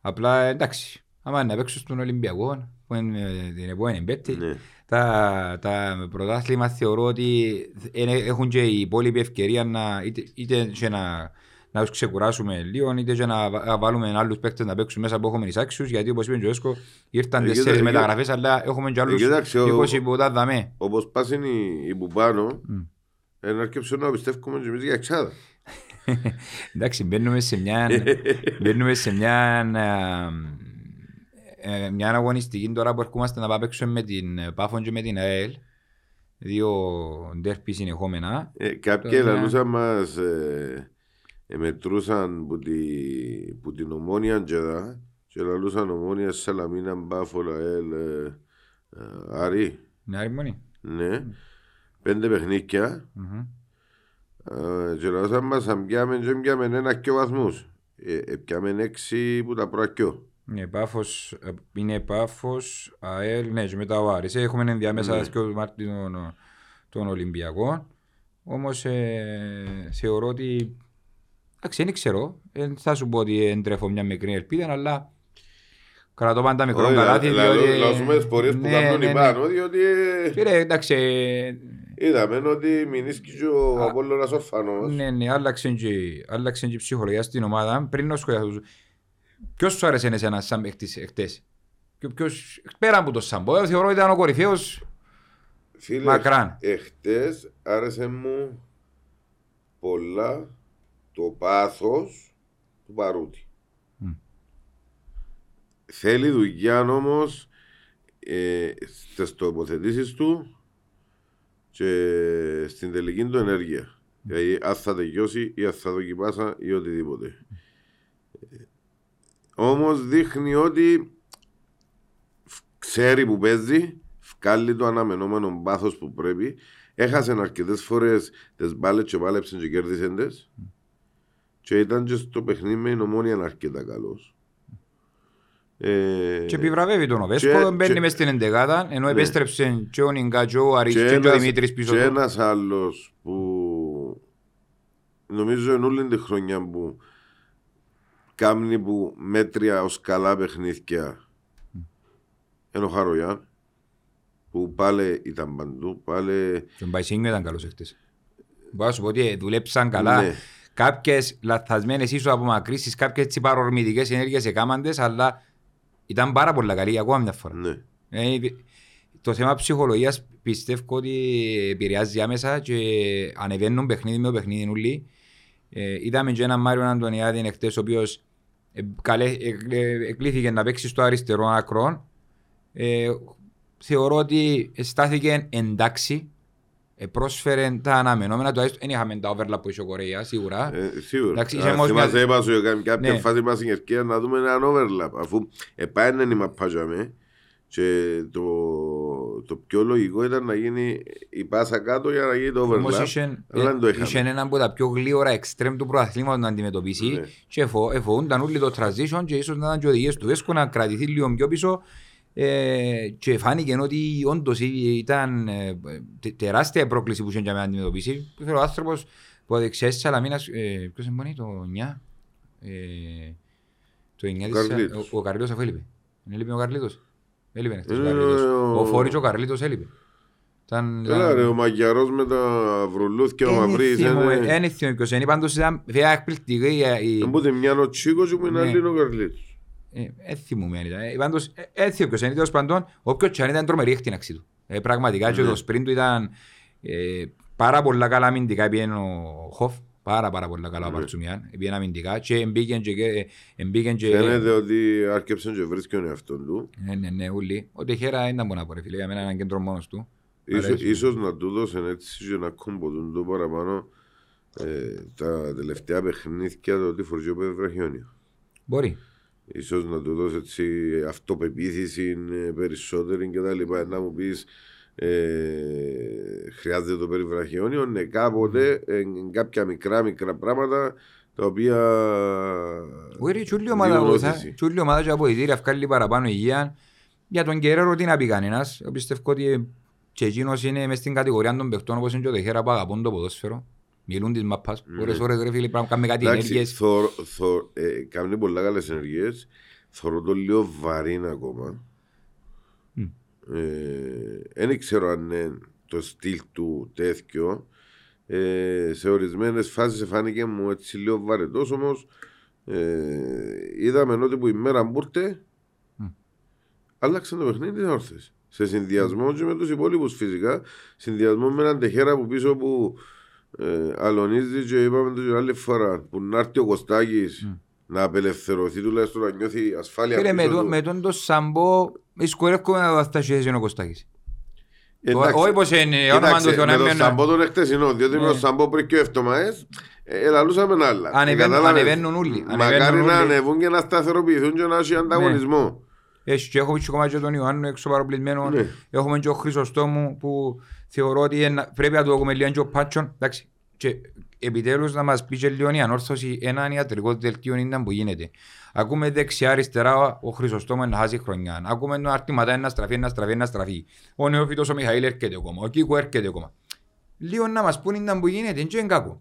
Απλά εντάξει, άμα είναι να παίξω στον Ολυμπιακό, που είναι ε, την επόμενη πέμπτη, Ναι. Τα, τα πρωτάθλημα θεωρώ ότι είναι- έχουν και οι υπόλοιποι ευκαιρία να, είτε, είτε και να, να τους ξεκουράσουμε λίγο, είτε και να βα- να βάλουμε άλλους παίκτες να παίξουν μέσα που έχουμε εισάξιους, γιατί όπως είπε ο Τζοέσκο, ήρθαν Ε, τέσσερις κοίτα, ε, μεταγραφές, αλλά έχουμε και άλλους κοίταξε, ο- 20 που τα δαμέ. Όπως πάσουν οι, οι που πάνω, Μμ. ε, να αρκέψουν να πιστεύουμε και εμείς για εξάδα. Εντάξει, μπαίνουμε σε μια, μπαίνουμε σε μια, ε, ε, μια αγωνιστική τώρα που ερχόμαστε να πάμε παίξουμε με την ε, Πάφον και με την ΑΕΛ. Δύο ντέρπις συνεχόμενα. Ε, Κάποιοι Τώρα- λαλούσαν μας, ε, ε, μετρούσαν που, τη, που την ομόνια τζεδά και λαλούσαν ομόνια Σαλαμίνα, Μπάφολα, Ελ, ε, ε, Άρη. Ναι, άρη μόνη. Ναι. Πέντε παιχνίκια. Μμμ. Ε, Και λαλούσαν μας αν πιάμε και πιάμε ένα και βαθμούς. Ε, ε, πιάμε έξι που τα προακιώ. Ναι, Πάφος, ε, είναι Πάφος, ΑΕΛ, ναι, και μετά ο Άρης. Έχουμε ενδιάμεσα Ναι. και ο Μάρτιν τον, τον Ολυμπιακό. Όμως ε, θεωρώ ότι, εντάξει, δεν ξέρω, δεν θα σου πω ότι εντρέφω μια μικρή ελπίδα, αλλά κρατώ πάντα μικρό Όχι, καλάθι, λα- λα- διότι... Λάζουμε τις πορείες που Ναι, κάνουν ναι, οι ναι. πάνω, διότι ε, Κύριε, εντάξει, ε, είδαμε ότι μηνίσκει και ο Α, Απόλλωνας ορφανός. ναι, ναι, άλλαξε και, άλλαξε και η ψυχολογία στην ομάδα. Πριν να σχολιάσω, ποιος σου άρεσε εσένα σαν παίκτης εχθές; Και ποιος, πέρα από το Σαμπό, εγώ θεωρώ ότι ήταν ο κορυφαίος Φίλες, Μακράν. Εχθές άρεσε μου πολλά το πάθος του Παρούτη. Μμ. Θέλει δουλειά όμως ε, στις τοποθετήσεις του και στην τελική του ενέργεια. Δηλαδή αν θα τελειώσει ή αν θα δοκιμάσα ή οτιδήποτε. Όμως δείχνει ότι ξέρει που παίζει, βγάλει το αναμενόμενο πάθος που πρέπει. Έχασε αρκετές φορές τις μπάλες και πάλεψε και κέρδισε τι. Και ήταν και στο παιχνίδι με η ομόνια αρκετά καλός. Ε, και επιβραβεύει τον και- Οβέσκο, μπαίνει και- μες στην εντεγάδα, ενώ Ναι. επέστρεψε και ο Νιγκά και ο Αρής και και ο ένας- Δημήτρης πίσω και του. ένας άλλος που νομίζω είναι όλη τη χρονιά που κάμνει που μέτρια ως καλά παιχνίδια είναι ο Χαρογιάν που πάλι ήταν παντού, πάλι Και ο Μπαϊσίνιο ήταν καλός εχθές. Μπορώ να σου πω ότι δουλέψαν καλά. Ναι. Κάποιες λαθασμένες ίσως απομακρύσεις, κάποιες έτσι παρορμητικές ενέργειες εκάμαντες, αλλά ήταν πάρα πολλά καλή ακόμα μια φορά. ναι. Ε, το θέμα ψυχολογίας πιστεύω ότι επηρεάζει άμεσα και ανεβαίνουν παιχνίδι με το παιχνίδι ούλοι. Ε, είδαμε και έναν Μάριο Αντωνιάδη εχθές ο οποίος ε, καλέ, ε, ε, εκλήθηκε να παίξει στο αριστερό άκρο. Ε, θεωρώ ότι στάθηκε εντάξει. Ε, πρόσφερε τα αναμενόμενα, τουλάχιστον δεν είχαμε τα overlap που είχε ο Κορέα, σίγουρα. Ε, σίγουρα. Εντάξει, Α, είσαι όμως θυμάσαι, μια- είπα σου, για κάποια Ναι. φάση μας στην ευκαιρία να δούμε έναν overlap αφού επάνε η μαπάζαμε και το, το πιο λογικό ήταν να γίνει η πάσα κάτω για να γίνει το Όμως overlap είχε, αλλά δεν το είχε είχαμε. έναν από τα πιο γλύωρα εξτρέμ του προαθλήματος να αντιμετωπίσει Ναι. και εφο, εφοούνταν όλοι το transition και ίσως να ήταν και οδηγίες του Βέσκο να κρατηθεί λίγο πιο πίσω ε, και φάνηκε ότι όντως ήταν ε, τε- τεράστια η πρόκληση που είχε για να αντιμετωπίσει. Θέλω ο άνθρωπος που δεξιές της Σαλαμίνας, ε, ποιος είναι το 9, ε, το 9 της Καρλίτος. ο, ο Καρλίτος αφού έλειπε. Δεν έλειπε ο Καρλίτος. Έλειπε χτες ο Ε, Καρλίτος. ο- Ο Φόρης ο Καρλίτος έλειπε. Ήταν, Καλά ήταν- ρε, ο Μαγιαρός με τα βρουλούθια ο Μαυρής είναι... δεν θυμούμαι ποιος είναι, πάντως ήταν βέβαια εκπληκτική η- η- Εμπούτε μια ο Τσίκος και που είναι Ναι. άλλη είναι ο Καρλίτος. ε, δεν θυμούμαι αν ήταν. Ε, Πάντως ε, δεν θυμούμαι ποιος είναι, τέλος πάντων, όποιος και αν ήταν τρομερή η εκτείναξη του. Ε, Πραγματικά και Ναι. το sprint του ήταν ε, πάρα πολλά καλά αμυντικά πήγαινε ο Χοφ, Πάρα πάρα πολύ καλά ο Ναι. Παρτσουμιάν. Πήγαινε αμυντικά και εμπήκεν και... εμπήκεν και... Φαίνεται ότι άρκεψε και βρίσκει τον εαυτόν του. Ναι, ναι, ναι, ούλοι. Ο Τεχέρα δεν ήταν μόνο από ρε φίλε, για μένα είναι ένα κέντρο μόνος του. Ίσως, Αρέσει. ίσως να του δώσουν έτσι και να κομποτούν το παραπάνω ε, τα τελευταία παιχνίδια το ότι φορτζεί ο Πεδραχιόνιο. Μπορεί. Ίσως να του δώσει έτσι αυτοπεποίθηση ε, περισσότερη και τα λοιπά. Να μου πεις ε, χρειάζεται το περιβραχιόνιο. Ναι, κάποτε ε, κάποια μικρά μικρά πράγματα τα οποία Όχι, τσούλη ομάδα δίνουν βοηθά. όθηση. Τσούλη ομάδα και από ητήρια βγάλει παραπάνω υγεία. Για τον Κεραίρο τι να πει κανένας. Εγώ Πιστεύω ότι και εκείνος είναι μες στην κατηγορία των παιχτών όπως είναι και ο Τεχέρα που αγαπούν το ποδόσφαιρο. Μιλούν της μαπάς. Ώρες ώρες ρε φίλε πρέπει να κάνουμε κάτι Ναι. Εντάξει, ενέργειες. θωρ, θωρ, ε, κάνει πολλά καλές ενεργείες. Θωρώ το λίγο βαρύ ακόμα. Μμ. Δεν ξέρω αν είναι το στυλ του τέτοιο. Ε, σε ορισμένες φάσεις φάνηκε μου έτσι λίγο βαρετός όμως ε, είδαμε ότι που η μέρα μπουρτε Μμ. άλλαξε το παιχνίδι της όρθες. Σε συνδυασμό και με τους υπόλοιπους φυσικά. Συνδυασμό με έναν τεχέρα που πίσω που ε, αλωνίζει και είπαμε το και άλλη φορά που να έρθει ο Κωστάκης Μμ. να απελευθερωθεί τουλάχιστον να νιώθει ασφάλεια Φίλε, με, πίσω το, του. με τον το Σαμπό δυσκολεύομαι να φτάσει έτσι είναι ο Κωστάκης. Εντάξει, Όχι πως είναι όνομα Κοίταξε, του Θεού να με τον μην- Σαμπό τον εχτεσινό, διότι με Ναι. τον Σαμπό πριν και ο Ευτομαές ε, ελαλούσαμε άλλα. Ανεβαίνουν- Κατάλαβες. ανεβαίνουν όλοι, Μακάρι ανεβαίνουν να όλοι. ανεβούν και να σταθεροποιηθούν και να έχει ανταγωνισμό. Έχει και έχουμε και κομμάτι και τον Ιωάννου έξω παροπλισμένο. Ναι. Έχουμε και ο Χρυσοστόμου που θεωρώ ότι είναι- πρέπει να του έχουμε λίγο και ο Πάτσον. Εντάξει. Και επιτέλους να μας πει και λίγο η ανόρθωση έναν ιατρικό δελτίο είναι που γίνεται. Ακούμε δεξιά αριστερά ο Χρυσοστόμου να χάσει χρονιά. Ακούμε τον Αρτηματά να στραφεί, να στραφεί, να στραφεί. Ο Νεόφυτος ο Μιχαήλ έρχεται ακόμα. Ο Κίκο έρχεται ακόμα. Λίγο να μας πούν είναι που γίνεται, είναι και κακό.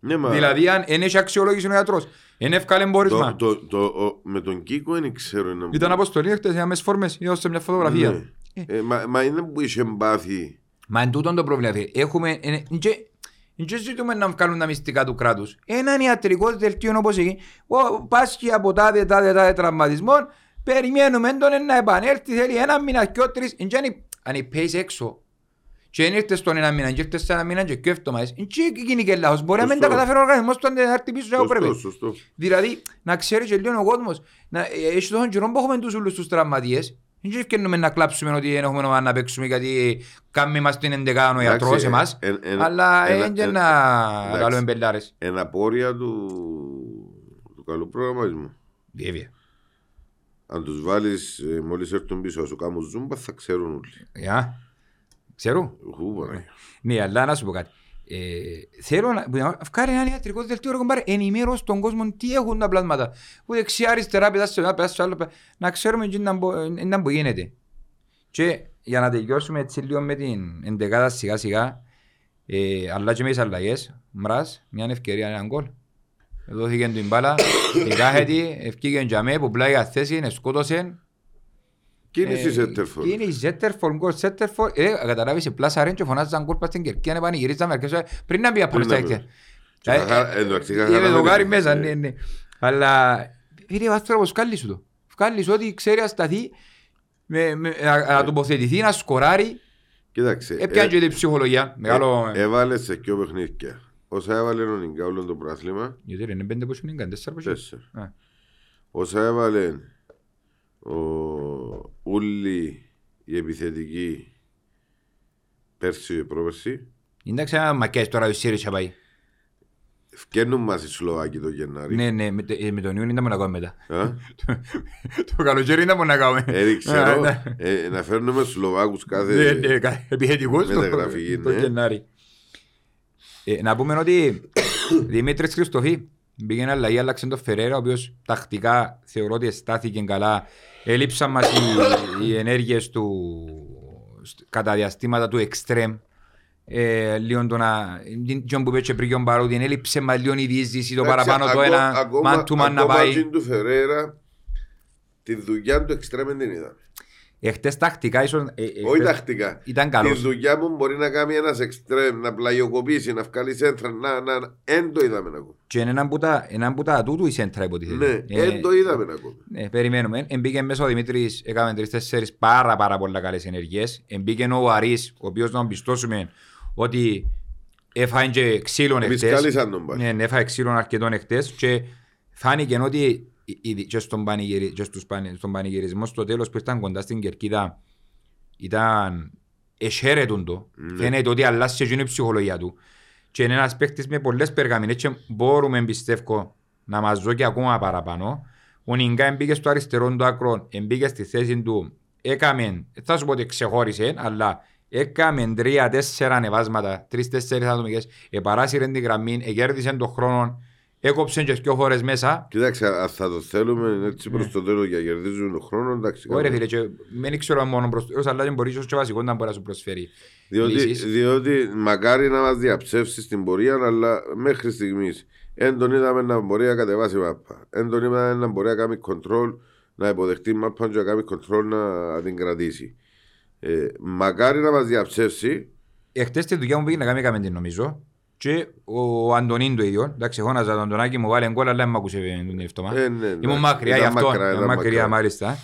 Ναι, μα Δηλαδή αν δεν έχει αξιολόγηση ο ιατρός, δεν εύκαλε το, μπόρισμα. το, το, ο- με τον Κίκο δεν ξέρω. είναι Ήταν που- αποστολή χτες, είδαμε τις φόρμες, είδα σε μια φωτογραφία. Ναι. Ε, μα, μα είναι που είχε μπάθει. Μα εν τούτον το πρόβλημα. φίλε. Έχουμε. Δεν ζητούμε να βγάλουν τα μυστικά του κράτους. Έναν ιατρικό δελτίο όπως εκεί. Ο, πάσχει από τάδε τάδε τάδε τραυματισμών. Περιμένουμε τον να επανέλθει. Θέλει ένα μήνα και ο τρει. Αν υπέεις έξω. Και αν ήρθες στον ένα μήνα και ήρθες σε ένα μήνα και κέφτομα. Δεν γίνει και λάθος. Μπορεί να μην τα Σωστό. καταφέρει ο οργανισμός του να έρθει πίσω όπως πρέπει. Σωστό, σωστό. Δηλαδή, να ξέρει και λίγο ο κόσμος, να, ε, έχει τόσο καιρό που έχουμε τους όλους τους τραυματίες, δεν ευκαιρνούμε να κλάψουμε ότι δεν έχουμε ομάδα να παίξουμε γιατί κάνουμε μας την εντεκάνο ο Εντάξει, ιατρός εμάς, εν- εν- αλλά ένα- δεν και εν- να εντάξει. λαλούμε μπελάρες. Εν απόρρια του, του καλού προγραμματισμού. Βέβαια. Αν τους βάλεις ε, μόλις έρθουν πίσω να σου κάνουν ζούμπα θα ξέρουν όλοι. Για. Ξέρω. Χου, Παναγία. Ναι, αλλά να σου πω κάτι. Ε, θέλω να να βγάλει ένα ιατρικό δελτίο ρε κομπάρε, ενημέρωση των κόσμων τι έχουν τα πλάσματα. Που δεξιά αριστερά πετάς σε ένα, πετάς σε άλλο, πε- να ξέρουμε τι να μπο- ε, να που γίνεται. Και για να τελειώσουμε έτσι λίγο με την εντεκάδα σιγά σιγά, ε, αλλά και με τις αλλαγές, μρας, μια ευκαιρία έναν γκολ. Δόθηκε την μπάλα, η κάχετη, ευκήγε για μέ, που πλάγια θέση, σκότωσε. Κίνηση Ε, Σέτερφορ. Κίνηση Ζέτερφορ, γκολ Ζέτερφορ. Ε, καταλάβεις, πλάσαρεν και φωνάζαν γκολ πας στην Κερκία, πανηγυρίζαμε αρκετές ώρες, πριν να μπει από Πριν στα να μπει. έκτια. Και Ε, καθα- εντάξει, Είναι καθαρά δοκάρι με- μέσα, ε, ναι, ναι. Αλλά είναι ο άνθρωπος βγάλει σου το. Βγάλει σου ότι ξέρει να σταθεί, με- με- να να τοποθετηθεί, να σκοράρει. Κοίταξε. Έπιανε ε, και την ψυχολογία. Μεγάλο... ε, Έβαλες σε ποιο παιχνίδια. Όσα έβαλε ο Νιγκάουλον το πράθλημα, Γιατί ρε, είναι πέντε πόσο είναι, τέσσερα πόσο είναι. τέσσερα. Α. Όσα έβαλε ο Ούλη η επιθετική πέρσι και πρόπερσι, Εντάξει, άμα μακιάς τώρα ο Σύρης θα πάει. φκένουν μας οι Σλοβάκοι το Γενάρη. Ναι, ναι, με το- ε, με τον Ιούνιο ήταν να κάνουμε μετά. Α, Το καλοκαίρι ήταν να κάνουμε. ε, δεν Α, ξέρω, ναι. ε, να φέρνουμε Σλοβάκους Ναι, κάθε... ναι, κα- επιθετικός το- Μεταγραφική, το ναι. Γενάρη. Ε, Να πούμε ότι Δημήτρης Χριστοφή πήγαινε αλλαγή, άλλαξε τον Φερέρα, ο οποίος τακτικά θεωρώ ότι στάθηκε καλά. Έλειψαν μας οι, οι ενέργειες του σ- κατά διαστήματα του εξτρέμ. Ε, λίγο το να... Τι που είπε και πριν τον Παρότι, έλειψε μας λίγο η διείσδυση, το Εντάξει, παραπάνω το ακό- ένα ακόμα- man to man να ακόμα πάει. εκείνη του Φερέρα, τη δουλειά του εξτρέμεν την είδαμε. Εχθές τακτικά ίσως... ε, ε, Όχι χτες τακτικά. Ήταν Τη καλός. δουλειά μου μπορεί να κάνει ένας εξτρέμ, να πλαγιοκοπήσει, να βγάλει σέντρα, να, να, να, εν το είδαμε ακόμα. Και είναι έναν που τα, έναν που τα τούτου η σέντρα υποτίθεται. Ναι, Ε, εν το είδαμε ακόμα. Ναι, περιμένουμε. Εμπήκε μέσα ο Δημήτρης, έκαμε τρεις-τέσσερις πάρα πάρα πολλά καλές ενεργειές. Εμπήκε ο Αρής, ο οποίος να πιστώσουμε ότι έφαγε και ξύλων Εμείς εχθές. κάλυσαν τον πάλι. Ναι, έφαγε ξύλων αρκετών εχθές και φάνηκε ότι ήδη και στον, πανηγυρι... και στους πανε- στον πανηγυρισμό στο τέλος που ήταν κοντά στην Κερκίδα ήταν εσχέρετον το. Ναι. Φαίνεται ότι αλλάζει εκείνη η ψυχολογία του. Και είναι ένας παίκτης με πολλές περγαμινές και μπορούμε πιστεύω να μας δω και ακόμα παραπάνω. Ο Νιγκά μπήκε στο αριστερό του άκρο, μπήκε στη θέση του, έκαμε, δεν θα σου πω ότι ξεχώρισε, αλλά έκαμε τρία-τέσσερα ανεβάσματα, τρεις-τέσσερις ατομικές, επαράσυρε την γραμμή, εκέρδισε τον χρόνο, έκοψε και δυο φορές μέσα. Κοίταξε, αν θα το θέλουμε έτσι προς το τέλος για να κερδίζουν τον χρόνο, εντάξει. Ναι. Ωραία κάνουμε. φίλε, και δεν ξέρω μόνο προς το αλλά δεν μπορείς ίσως και βασικό να μπορεί να σου προσφέρει. Διότι, λύσεις. διότι μακάρι να μας διαψεύσει στην πορεία, αλλά μέχρι στιγμής δεν τον είδαμε να μπορεί να κατεβάσει μάπα. Δεν τον είδαμε να μπορεί να κάνει control, να υποδεχτεί μάπα και να κάνει control να την κρατήσει. Ε, μακάρι να μας διαψεύσει, Εχθές τη δουλειά μου πήγε να κάνει έκαμε την νομίζω και ο Αντωνίν το ίδιο. Εντάξει, χώναζα τον Αντωνάκη μου βάλει γκολ, αλλά δεν μ' ακούσε τον εύτομα. Ε, ναι, Ήμουν ναι. μακριά γι' Ήταν αυτό. μακριά, Ήμουν ήταν μακριά μακριά. μάλιστα.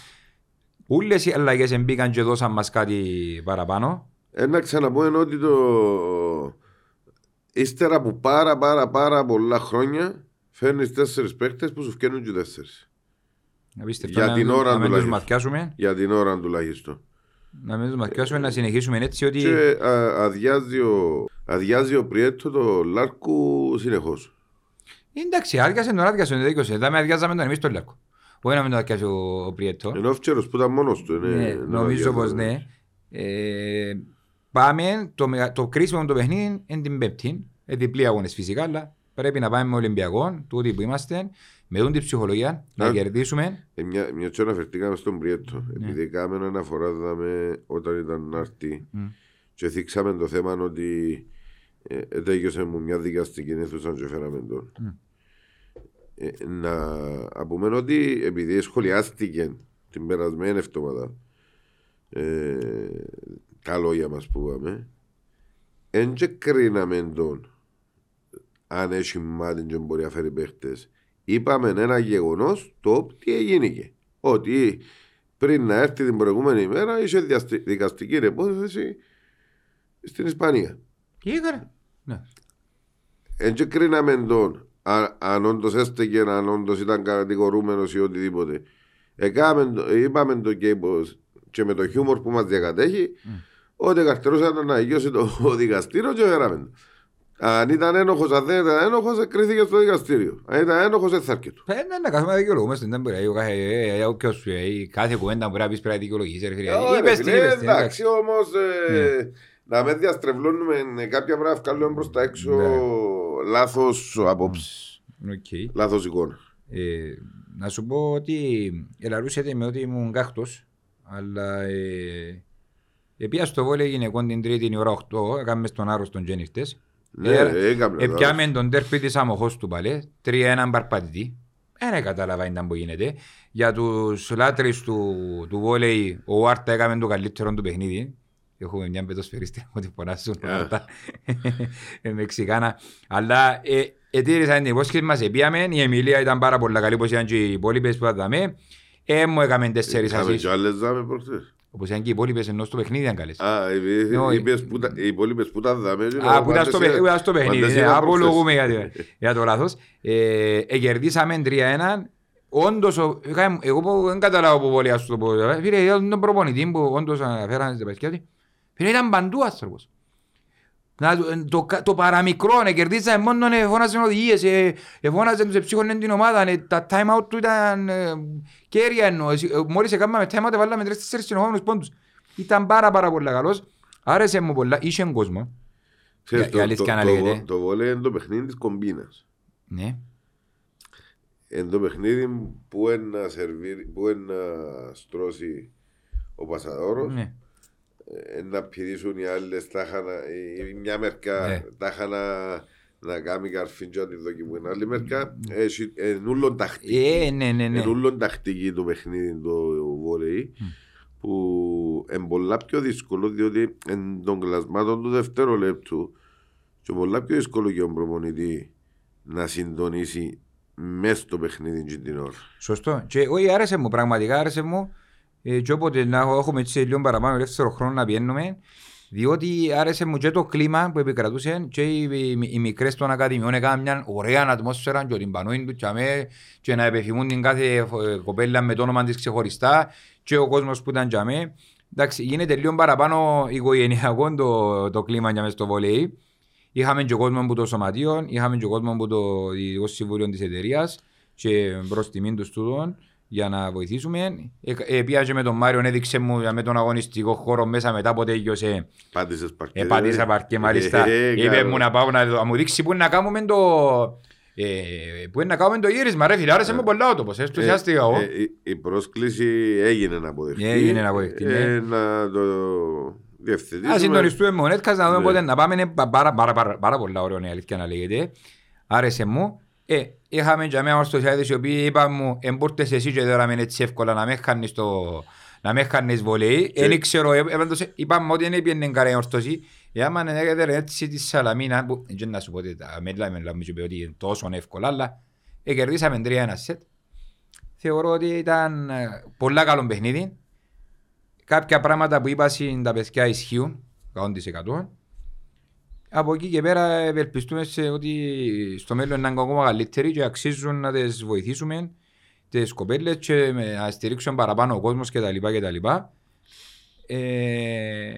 Ούλες οι αλλαγές μπήκαν και δώσαν μας κάτι παραπάνω. ένα ξαναπούμε ότι το... ύστερα από πάρα πάρα πάρα πολλά χρόνια φέρνεις τέσσερις παίκτες που σου φτιάχνουν και τέσσερις. Απίστευτο, Για να την μην- ώρα να μην τους τουλάχιστον. μαθιάσουμε, Για την ώρα τουλάχιστον. να μην τους μαθιάσουμε, να συνεχίσουμε έτσι ότι Και α, αδειάζει ο, αδειάζει ο Πριέτο το Λάρκου συνεχώς. εντάξει, άδειασε τον άδειασε τον δίκιο Δεν με αδειάζαμε τον εμείς τον Λάρκο. Όχι να μην τον αδειάσει ο, ο Πριέτο. Ενώ ο Φτσέρος που ήταν μόνος του. Ναι, Ναι, νομίζω πως ναι. Ε, πάμε, το, μεγα- το κρίσιμο του παιχνίδι είναι την Πέμπτη. Ε, διπλή αγώνες φυσικά, αλλά πρέπει να πάμε με Ολυμπιακό, τούτοι που είμαστε, με τον την ψυχολογία, να Α. κερδίσουμε. Ε, μια, μια και αναφερθήκαμε στον Πριέτο. Ναι. Επειδή κάμενο αναφορά δαμε, όταν ήταν να έρθει Μμ. και θίξαμε το θέμα ότι ε, ε, τέγιωσε μου μια δικαστική αίθουσα και φέραμε τον. Μμ. Ε, να πούμε ότι επειδή σχολιάστηκε την περασμένη εβδομάδα ε, τα λόγια μας που είπαμε εν και κρίναμε τον αν έχει μάτι και μπορεί να φέρει παίχτες είπαμε ένα γεγονός το τι έγινε ότι πριν να έρθει την προηγούμενη ημέρα είχε διαστη- δικαστική υπόθεση στην Ισπανία Και έκανε. Ναι. Εν και κρίναμε τον αν, αν όντως έστεκε, αν όντως ήταν κατηγορούμενος ή οτιδήποτε. Εκάμε, το- είπαμε το και, πως- και με το χιούμορ που μας διακατέχει ότι καρτερούσαν να αγιώσει το δικαστήριο και γράμμε το. Αν ήταν ένοχος, αν δεν ήταν ένοχος, κρίθηκε στο δικαστήριο. Αν ήταν ένοχος, δεν θα έρχεται. Ε, ναι, να καθόμαστε να δικαιολογούμαστε, δεν μπορεί. ο κάθε- ε, ε, όποιος σου, ε, Κάθε κουβέντα μπορεί να πεις πρέπει να δικαιολογήσεις, ρε φίλε. Ωραία, Είπες την, φίλε, είπες την, εντάξει. Εντάξει, όμως ε, να με διαστρεβλώνουμε ε, κάποια πράγματα να βγάλουμε προς τα έξω Ναι. λάθος απόψεις, Οκ. λάθος εικόνα. Ε, να σου πω ότι ελαρούσετε με ότι ήμουν κάχτος, αλλά ε, επία στο βόλιο γυναικών την τρίτη η ώρα 8, έκαμε στον άρρωστον και νύχτες. Ναι, Ε, έκαμε. Επιάμε τον τέρπι της αμοχώς του παλέ, 3-1 παρπατητή. Δεν κατάλαβα ήταν που γίνεται. Για τους λάτρεις του, του βόλεϊ, ο Άρτα έκαμε το καλύτερο του παιχνίδι. Έχουμε μια πετοσφαιρίστη που την φωνάζουν Α. Άρτα. Ε, Μεξικάνα. Αλλά ε, ετήρησαν την υπόσχεση μας, επίαμε. Η Εμιλία ήταν πάρα πολύ καλή, όπως ήταν και οι υπόλοιπες που είδαμε. Ε, μου έκαμε τέσσερις Είχαμε ασίς. και άλλες δάμε προχτές. Όπως ήταν και οι υπόλοιπες ενώ στο παιχνίδι ήταν καλές. Α, είπε- Ναι, είπες που τα- οι υπόλοιπες που τα δάμε. και Α, λέω, που ήταν στο, πάντες παι- που ήταν στο είδα- παιχνίδι. πάντες Ναι, είδα απολογούμε για, προχτές. το- για το λάθος. Ε, ε, κερδίσαμε 3-1. Όντως, ο- είχα- εγώ που δεν καταλάβω που πολύ ας το πω. ε, Φίλε, είδα τον προπονητή που όντως αναφέρανε στην παιδιά του. Φίλε, ήταν παντού άνθρωπος. Να, το, το, κα- το παραμικρό, ε, κερδίσαμε μόνο, ε, φώναζαν οδηγίες, ε, ε, φώναζαν τους εψύχωνε την ομάδα, ε, τα time out του ήταν ε, κέρια εννοώ. Εσύ- ε, Μόλις έκαναμε time out, βάλαμε τρεις-τέσσερις συνεχόμενους πόντους. Ήταν πάρα πάρα πολύ καλός. Άρεσε μου πολλά, είχε κόσμο. Ξέρεις, Η- η το- αλήθεια το- να το- λέγεται. Το βόλεϊ είναι το παιχνίδι της κομπίνας. Ναι. Είναι το παιχνίδι που είναι να σερβίρει, που είναι να στρώσει ο Πασαδόρος, Ναι. Ε, να πηδήσουν οι άλλες, τα είχα να- η- η μια μερικά Ναι. τα είχα να, να κάνει καρφίν και να τη δοκιμούν. Άλλη μερικά, έχει- είναι ούλον τακτική. Ε, ναι, ναι, ναι. Είναι ούλον τακτική το παιχνίδι το βόλεϊ που είναι πολλά πιο δύσκολο διότι εν των κλασμάτων του δευτερολέπτου και πολλά πιο δύσκολο για τον προπονητή να συντονίσει μέσα στο παιχνίδι και την ώρα. Σωστό. Και όχι, άρεσε μου, πραγματικά άρεσε μου. Ε, και όποτε να έχω- έχουμε έτσι λίγο παραπάνω ελεύθερο χρόνο να πιένουμε, Διότι άρεσε μου και το κλίμα που επικρατούσε και οι, οι, οι μικρές των ακαδημιών έκαναν μια ωραία ατμόσφαιρα και την πανούιν του τσαμέ και να επιθυμούν την κάθε ε, κοπέλα με το όνομα της ξεχωριστά και ο κόσμος που ήταν τσαμέ. Εντάξει, γίνεται λίγο παραπάνω οικογενειακό το, το κλίμα για μες στο βολέι. Είχαμε και κόσμο από το σωματείο, είχαμε και κόσμο από το Διοικητικό Συμβούλιο της εταιρείας και προς τιμήν του στούδων για να βοηθήσουμε. Ε, ε, πήγα και με τον Μάριο, έδειξε μου με τον αγωνιστικό χώρο μέσα μετά από τέλειωσε. Πάτησες παρκέ. Ε, πάτησα παρκέ μάλιστα. Ε, ε, Είπε καλό. μου να πάω να, να μου δείξει πού είναι να κάνουμε το... Ε, πού είναι να κάνουμε το γύρισμα ρε φίλε, άρεσε μου πολλά ο τόπος, Ε, ενθουσιάστηκα εγώ. ε, η- Η πρόσκληση έγινε να αποδεχτεί. Έγινε να αποδεχτεί, ναι. Ε, Να το διευθετήσουμε. Ας συντονιστούμε με ο Νέτκας να δούμε Ναι. πότε να πάμε. Είναι πα- πάρα, πάρα, πάρα, πάρα πολλά ωραίο η αλήθεια να λέγεται. Άρεσε μου. Ε, είχαμε και μια ορθοσιάδες οι οποίοι είπαν μου εμπούρτες εσύ και τώρα με έτσι εύκολα να με χάνεις το... Να με χάνεις βολέι. Και- Δεν ξέρω, ε, έπαντος, είπαμε ότι δεν πήγαινε καλά η ορθωσή. Ε, άμα δεν έκατε έτσι τη Σαλαμίνα, που δεν να σου πω ότι τα μέλα με λάμει και πει ότι είναι τόσο εύκολα, αλλά ε, κερδίσαμε 3-1 σετ. Θεωρώ ότι ήταν ε, πολλά καλό παιχνίδι. Κάποια πράγματα που είπα στην τα παιδιά ισχύουν 100%. Από εκεί και πέρα ευελπιστούμε σε ότι στο μέλλον είναι ακόμα καλύτεροι και αξίζουν να τις βοηθήσουμε τις κοπέλες και με- να στηρίξουν παραπάνω ο κόσμος κτλ. κτλ. Ε,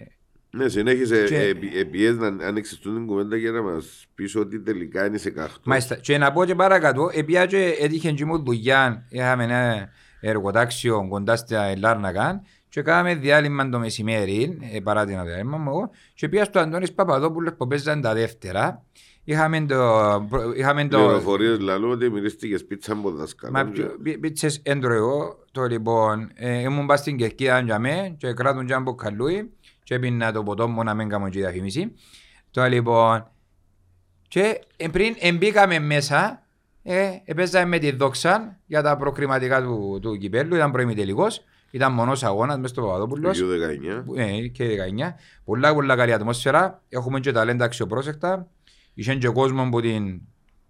Ναι, συνέχισε. Και- ε, επι- Επιές να ανοίξεις τούτη την κουβέντα για να μας πεις ότι τελικά είναι σε κάχτο. Μάλιστα. Και να πω και παρακάτω, επειδή και έτυχε και μου δουλειά, είχαμε ένα εργοτάξιο κοντά στα Λάρνακα και κάναμε διάλειμμα το μεσημέρι, ε, παρά την διάλειμμα μου εγώ, και πήγα στο Αντώνης Παπαδόπουλος που παίζαν τα δεύτερα. Είχαμε το... Είχαμε το Πληροφορίες λαλό ότι μυρίστηκες πίτσα από δασκάλο. Μα ποιο- πι- πίτσες έντρο εγώ, το λοιπόν, ε, ήμουν πας στην Κερκίδα για με και κράτουν και ένα μποκαλούι και έπινα το ποτό μου να μην κάνω και διαφήμιση. Το λοιπόν, και ε, πριν εμπήκαμε μέσα, ε, παίζαμε με τη δόξα για τα προκριματικά του, του κυπέλου, ήταν προημιτελικός, ήταν μονός αγώνας μες στο Παπαδόπουλος. Το 19. Ε, και 19. Πολλά πολλά καλή ατμόσφαιρα. Έχουμε και ταλέντα αξιοπρόσεκτα. Είχε και κόσμος που, την,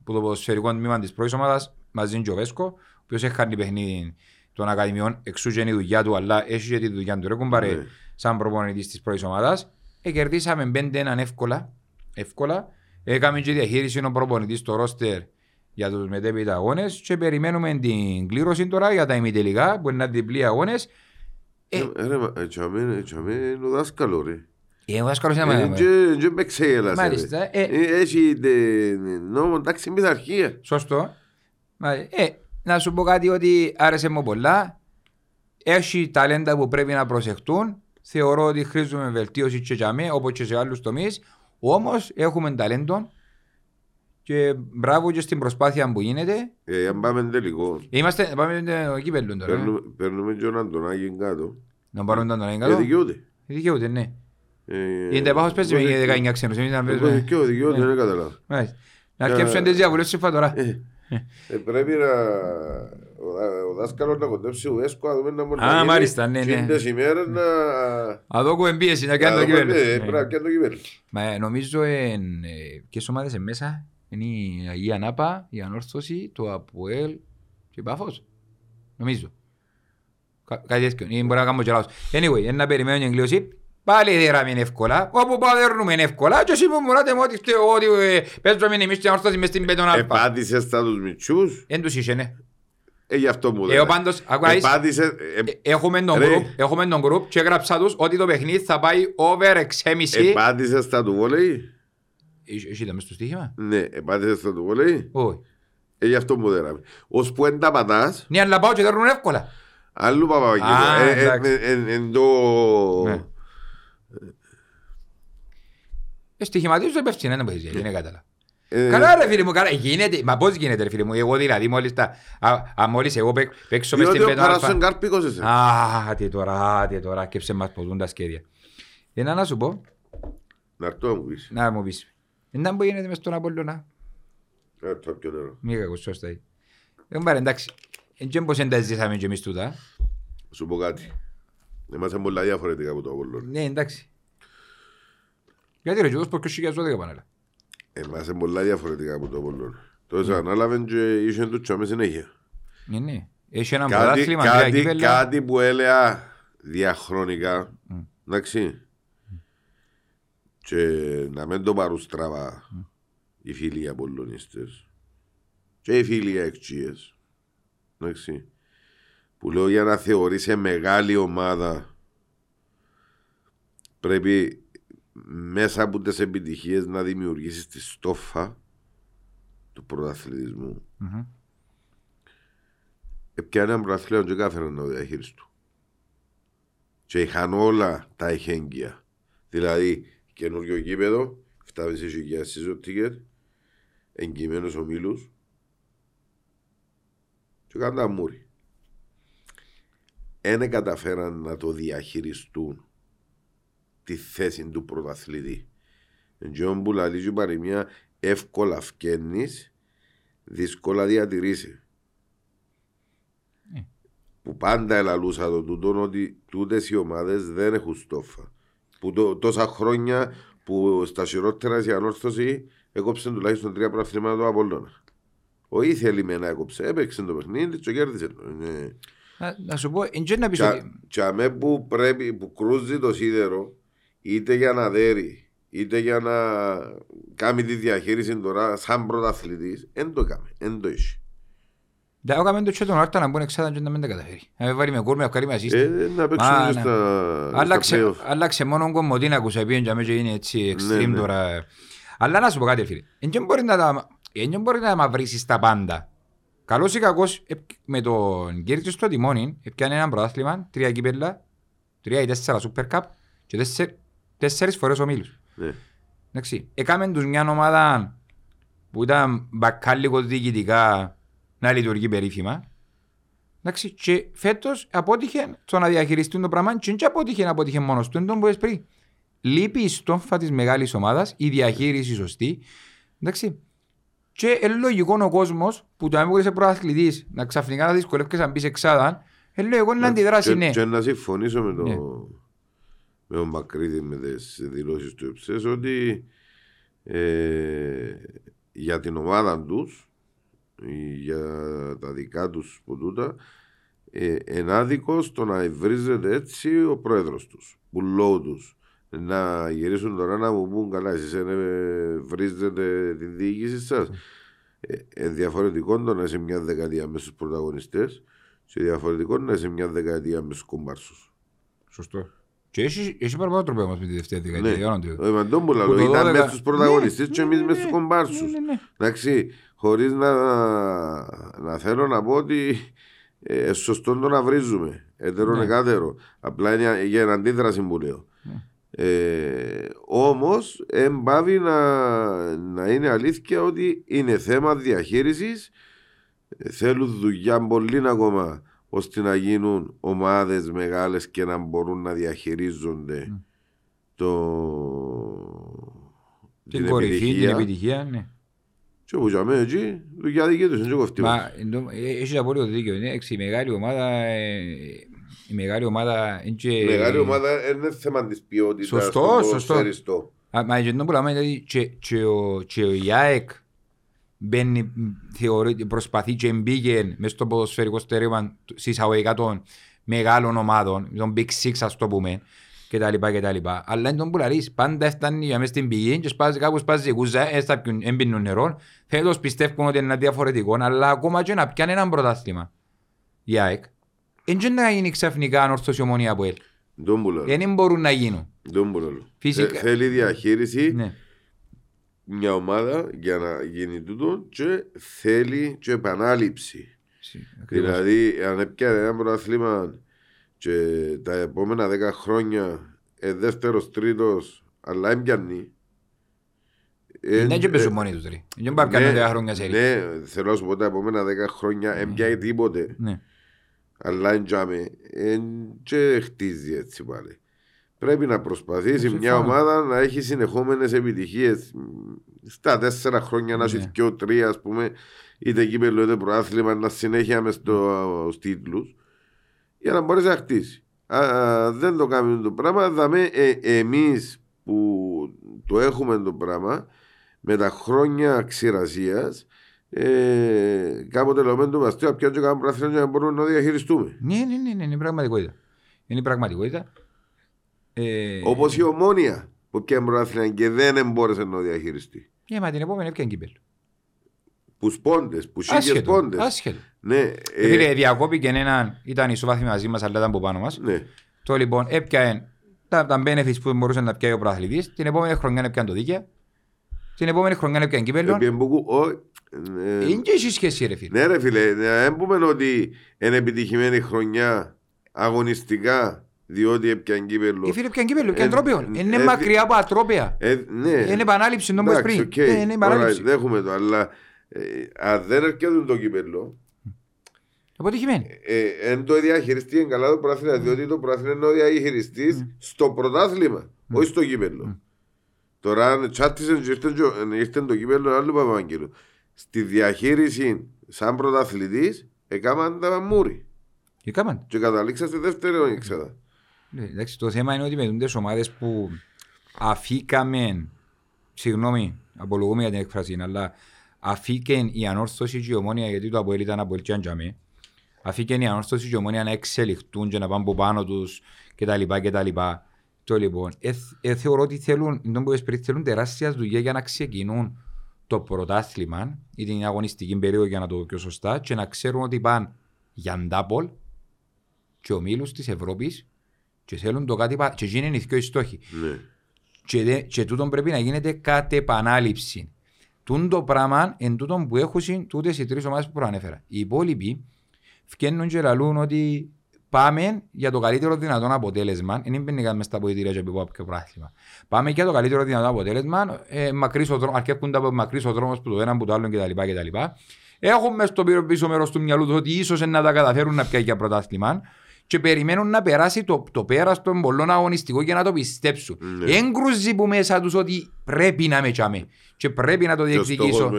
που το ποδοσφαιρικό τμήμα της πρώτης ομάδας μαζί με τον Βέσκο, ο οποίος έχει κάνει παιχνίδι των ακαδημιών, εξού και είναι η δουλειά του, αλλά έχει και τη δουλειά του. Ρε κουμπάρε, Ναι. σαν προπονητής της πρώτης ομάδας. Ε, κερδίσαμε 5-1 εύκολα. εύκολα. Έκαμε και διαχείριση ο προπονητής στο ρόστερ για τους μετέπειτα αγώνες και περιμένουμε την κλήρωση τώρα για τα ημιτελικά που είναι διπλή αγώνες. Ε. Ε, Ρε, μα, έτσι αμέ- έτσι αμέ είναι ο δάσκαλος ρε. Ε, ο δάσκαλος είναι Ε, μα- και- και με ξέγελασε, ρε. Μάλιστα, ε. Ε, Έχει τε- νόμο, εντάξει, πειθαρχία. Σωστό. Μα, Ε, να σου πω κάτι ότι άρεσε μου πολλά. Έχει ταλέντα που πρέπει να προσεχτούν. Θεωρώ ότι χρήζουμε βελτίωση και για μέ, όπως και σε άλλους τομείς. Όμως έχουμε ταλέντο και μπράβο και στην προσπάθεια που γίνεται. Ε, Αν πάμε τελικό, Είμαστε, πάμε στο κύπελλο τώρα. ε. παίρνουμε- παίρνουμε και τον Αντωνάκη κάτω. Να πάρουν τον Ε, εγκατό. δικαιούται. Δικαιούται, ναι. Ε, Είναι επάχος παίζεις με εγώ 19 ξένους. Εμείς να Εγώ παίζουμε. δικαιούται, δικαιούται, Ναι. δεν καταλάβω. Μάλιστα. Να Ε, αρκέψουν τις διαβουλεύσεις τώρα. Ε, ε, Πρέπει να ο δά- ο δάσκαλος να κοντέψει ο Βέσκο, να δούμε να μπορεί Α, να γίνει μάλιστα, ναι, ναι. και τις ημέρες να... Να δω πίεση να να κάνει το δούμε, κύπελλο. ναι, Ναι. Πρέπει να κάνει το κυπέλλο. Μα ε, νομίζω εν, ε, ποιες ομάδες είναι μέσα; Είναι η Αγία Νάπα, η Ανόρθωση, το Αποέλ και η Πάφος. Νομίζω. Κα- Κάτι τέτοιο. Ή μπορεί να κάνω και λάθος. Anyway, είναι να περιμένω την εγκλήρωση. Πάλι η γραμμή είναι εύκολα. Όπου παδέρνουμε είναι εύκολα. Και εσύ μου μουράτε μου ότι φταίω ότι ε, παίζουμε εμείς την Ανόρθωση μες στην Πέτον Αλφα. Επάτησες τα τους μητσούς, Εν τους είχε, ναι. ε, γι' αυτό μου Ε, λένε. ο πάντως, ακούεις, Επάτησες, ε, ε, έχουμε τον Ρε. group, έχουμε τον group και έγραψα τους ότι το παιχνίδι θα πάει over 6,5. επάτησες τα του βόλεϊ. Εσύ εσύ ήταν μες στο στοίχημα; Ναι, επάτησες τα του βόλεϊ. Όχι. Ε, γι' αυτό μου δέραμε. Ως που εν τα πατάς, Ναι, αλλά πάω και δέρνουν εύκολα. άλλου Α, Παπαγγέλου. Ε, εντάξει. ε, ε, Εν το... Ναι. Ε, στοιχηματίζω υπεύθυνο, δεν μπορείς, δεν κατάλαβα. ε, Καλά ρε φίλε μου, καλά, γίνεται, μα πώς γίνεται ρε φίλε μου, εγώ δηλαδή μόλις τα, α, α, μόλις εγώ παί- παίξω μες Διότι στην ο πέτο Καράσον αλφα. Κάρπικος εσύ. Α, τι τώρα, τι τώρα, σκέψε μας ποτούν τα σχέδια. Ένα να σου πω, Να έρθω να μου πεις. να μου πεις, δεν που γίνεται μες στον Απόλλωνα, Να έρθω πιο νερό. μη κακός, σωστά. είναι. Δεν πάρε, εντάξει, δεν πώς δεν τα ζήσαμε και εμείς τούτα. Σου πω κάτι. Είμαστε πολλά διαφορετικά από το Απόλλωνα. Ναι, εντάξει. Γιατί ρε, και πως και 2012 πανέλα. Είμαστε πολλά διαφορετικά από το Απόλλωνα. Τότε ανάλαβαν και είχαν το τσάμε συνέχεια. Ναι, ναι. Έχει ένα Κάτι, πρωτάθλημα, τρία κάτι, κύπελλα. κάτι που έλεγα διαχρονικά, εντάξει, και να μην το πάρουν στραβά οι φίλοι οι Απολλωνίστες και οι φίλοι οι Εκτζίες. Εντάξει. Που λέω για να θεωρήσει μεγάλη ομάδα πρέπει μέσα από τις επιτυχίες να δημιουργήσεις τη στόφα του πρωταθλητισμού. Μμμ. Επιάνε έναν πρωταθλήμα και κάθε να το διαχείριστο. Και είχαν όλα τα εχέγγυα. Δηλαδή, καινούριο γήπεδο, 7.500 season ticket, εγκυμένους ομίλους και κάνουν τα μούρι. Ένε καταφέραν να το διαχειριστούν τη θέση του πρωταθλητή. Εντζόν που λαλεί και η παροιμία εύκολα φκένεις, δύσκολα διατηρήσει. Ε. Που πάντα ελαλούσα το τούτο ότι τούτες οι ομάδες δεν έχουν στόφα. Που το, τόσα χρόνια που στα χειρότερα η ανόρθωση έκοψε τουλάχιστον τρία προαθλήματα του Απόλλωνα. Ο ήθελε με να έκοψε, έπαιξε το παιχνίδι και κέρδισε. το. Είναι... Να, να σου πω, εν να πεις Τσα- ότι... Τσαμέ που πρέπει, που κρούζει το σίδερο, είτε για να δέρει, είτε για να κάνει τη διαχείριση τώρα σαν πρωταθλητής, δεν το έκαμε, δεν το έχει. Δεν έκαμε το και τον Άρτα να μπουν εξάδα και να μην τα καταφέρει. Να με βάλει με κούρ, με αυκάρει με ασίστη. Ε, να παίξουν Μα, και ναι. στα, στα Άλλαξε, play-off. άλλαξε μόνο κομμωτίνα που σε πήγαινε και αμέσως είναι έτσι extreme ναι. τώρα. Αλλά να σου πω κάτι φίλε. Εν και μπορεί να τα, εν και μπορεί να μαυρίσεις τα πάντα. Καλός ή κακός ε, με τον Κέρκη στο τιμόνι έπιανε ένα πρωτάθλημα, τρία κύπελα, τρία ή τέσσερα Super Cup και τέσσερ, τέσσερις φορές ομίλους. Ναι. Εντάξει, έκαμε τους μια ομάδα που ήταν μπακάλικο διοικητικά να λειτουργεί περίφημα. Εντάξει, και φέτος απότυχε το να διαχειριστούν το πράγμα και δεν απότυχε να αποτύχε μόνος του, τον που είπες πριν. Λείπει η στόφα της μεγάλης ομάδας, η διαχείριση σωστή. Εντάξει, και είναι λογικό ο κόσμος που το άμεγο είσαι προαθλητής να ξαφνικά να δυσκολεύκες να μπεις εξάδα, είναι λογικό να αντιδράσει και, ναι. και να συμφωνήσω με, το, Ναι. με τον Μακρύδη με τις δηλώσεις του Εψές ότι ε, για την ομάδα τους ή για τα δικά τους που τούτα ε, ενάδικο στο να βρίζεται έτσι ο πρόεδρος τους, πουλό τους να γυρίσουν τώρα να μου πούν καλά εσείς ε, βρίζετε τη διοίκηση σας ε, ε, διαφορετικό το να είσαι μια δεκαετία μες στους πρωταγωνιστές και διαφορετικό να είσαι μια δεκαετία μες στους κομπάρσους. Σωστό. Και έχει, έχει παραπάνω τρόπο όμως με τη δεύτερη Ναι, δεκαετία. όνομα του. ο Εμαντόμπουλα Που το ήταν 12 μες στους πρωταγωνιστές Ναι, και εμείς ναι, μες στους ναι, κομπάρσους. ναι, ναι, ναι. Εντάξει, χωρίς να, να θέλω να πω ότι ε, σωστό το να βρίζουμε. Έτερο Ναι. εκάτερο. Απλά είναι για ένα αντίδραση που λέω. Ε, Όμως, εμπάβει να, να είναι αλήθεια ότι είναι θέμα διαχείρισης. Θέλουν δουλειά πολύ ακόμα ώστε να γίνουν ομάδες μεγάλες και να μπορούν να διαχειρίζονται το, Την κορυφή, την επιτυχία, ναι. Και όπου για μένα εκεί, δουλειά δική τους, είναι και κοφτή μας. Μα εντό- ε, έχεις απόλυτο δίκιο. Είναι έξι, η μεγάλη ομάδα, ε, η μεγάλη ομάδα είναι και... Μεγάλη ομάδα είναι θέμα της ποιότητας Σωστό, στο σωστό. ποδοσφαιριστό. Α, Μα για το που λέμε είναι ότι και, και, ο, και ο Ιάεκ μπαίνει, θεωρεί, προσπαθεί και μπήκε μες στο ποδοσφαιρικό στερέωμα συσσαγωγικά των μεγάλων ομάδων, των Big Six ας το πούμε, και τα λοιπά και τα λοιπά. Αλλά είναι τον που λαρείς, πάντα έφτανε για μες στην πηγή και σπάζει, κάπου σπάζει η κούζα, έμπινουν νερό, φέτος πιστεύουν ότι είναι διαφορετικό, αλλά ακόμα και να πιάνει έναν πρωτάθλημα. Η ΑΕΚ. Δεν να γίνει ξαφνικά ανόρθωση ομονία από ελ. Τον που λέω. Δεν μπορούν να γίνουν. Τον που λέω. Φυσικά. Ε, Θέλει διαχείριση Ναι. μια ομάδα για να γίνει τούτο και θέλει και επανάληψη. Ακριβώς. Δηλαδή, αν έπιανε ένα πρωτάθλημα και τα επόμενα δέκα χρόνια ε, δεύτερος, τρίτος, αλλά έμπιανει. ε, Δεν και ε, παίζουν μόνοι τους ρε. Δεν πάει κάνουν 10 χρόνια σε Ναι, θέλω να σου πω τα επόμενα δέκα χρόνια έμπιανε τίποτε. Ναι. Αλλά εντιαμε, εν και χτίζει έτσι πάλι. Πρέπει να προσπαθήσει μια συμφωνώ. ομάδα να έχει συνεχόμενες επιτυχίες. Στα τέσσερα χρόνια να έχει Ναι. και τρία, ας πούμε, είτε κύπελο είτε προάθλημα, να συνέχεια μες στους τίτλους, για να μπορέσει να χτίσει. Α, δεν το κάνουμε το πράγμα. Δαμε ε, εμείς που το έχουμε το πράγμα, με τα χρόνια ξηρασίας, ε, κάποτε λέμε το βαστείο, να πιάνουμε κάνουμε προάθλημα για να μπορούμε να διαχειριστούμε. Ναι, ναι, ναι, ναι, είναι η πραγματικότητα. Είναι η πραγματικότητα. Ε, Όπως η ομόνια. που πιάνε πρωτάθλημα και δεν μπόρεσε να το διαχειριστεί. Ναι, μα την επόμενη έπιανε κύπελο. Που σπόντες, που σίγες Άσχετο, πόντες. άσχετο. Ναι, Ε, ε, Φίλε, διακόπηκε έναν, ήταν ισοβάθμι μαζί μας, αλλά ήταν από πάνω μας. ναι. Το λοιπόν έπιανε τα, τα benefits που μπορούσε να πιάει ο πρωταθλητής. Την επόμενη χρονιά έπιανε το δίκαιο. Την επόμενη χρονιά έπιανε κύπελο. Επιέν που- ο- ε, Είναι και εσύ σχέση ρε φίλε. Ναι ρε φίλε, δεν πούμε ότι είναι επιτυχημένη χρονιά αγωνιστικά διότι έπιαν κύπελο. Ε, φίλε πιάνε κύπελο, πιάνε Ε, τρόπαιο. ε, Είναι ε, μακριά από ατρόπαια. Ε, ναι. Είναι επανάληψη, τον είπες Εντάξει, πριν. οκ. Ε, Είναι επανάληψη. Alright, δέχομαι το, αλλά ε, αν δεν έρχεται το κύπελο, Αποτυχημένη. ε, εν το διαχειριστεί καλά το πρωτάθλημα, διότι το πρωτάθλημα είναι ο διαχειριστής στο πρωτάθλημα, όχι στο κύπελο. Τώρα, αν τσάτισε και ήρθε, και- ήρθε το κύπελο άλλου Παπαγγέλου. Στη διαχείριση, σαν πρωταθλητής, έκαναν τα μούρι. Και κάμαν. Και καταλήξα στη δεύτερη έξαδα. Ναι, εντάξει, το θέμα είναι ότι με τις ομάδες που αφήκαμε, συγγνώμη, απολογούμε για την έκφραση, αλλά αφήκαν η ανόρθωση και η ομόνια, γιατί το Αποέλ ήταν από Ελτζάντζαμε, αφήκαν η ανόρθωση και η ομόνια να εξελιχτούν και να πάνε από πάνω τους κτλ. κτλ. Το λοιπόν, ε, ε, θεωρώ ότι θέλουν, τον που είπες πριν, θέλουν τεράστια δουλειά για να ξεκινούν το πρωτάθλημα ή την αγωνιστική περίοδο για να το πω πιο σωστά και να ξέρουν ότι πάνε για ντάπολ και ομίλους της Ευρώπης και θέλουν το κάτι πα- και γίνουν οι δυο οι στόχοι. Ναι. Και, δε, και τούτον πρέπει να γίνεται κατ' επανάληψη. Τούν το πράγμα εν τούτον που έχουν τούτες οι τρεις ομάδες που προανέφερα. Οι υπόλοιποι φκένουν και λαλούν ότι πάμε για το καλύτερο δυνατόν αποτέλεσμα. Δεν μπαίνει καν μες στα ποητήρια και από κάποιο πράθλημα. Πάμε για το καλύτερο δυνατόν αποτέλεσμα. Ε, μακρύς ο δρόμος, αρκεύκουν τα από μακρύς ο δρόμος που το ένα που το άλλο κτλ. κτλ. Έχουν μες στο πίσω- πίσω μέρος του μυαλού τους ότι ίσως να τα καταφέρουν να πιάσει για πρωτάθλημα και περιμένουν να περάσει το, το πέρας των πολλών αγωνιστικών για να το πιστέψουν. Ναι. Έγκρουζι που μέσα τους ότι πρέπει να με τσάμε και πρέπει να το Και ο στόχος διεκδικήσω.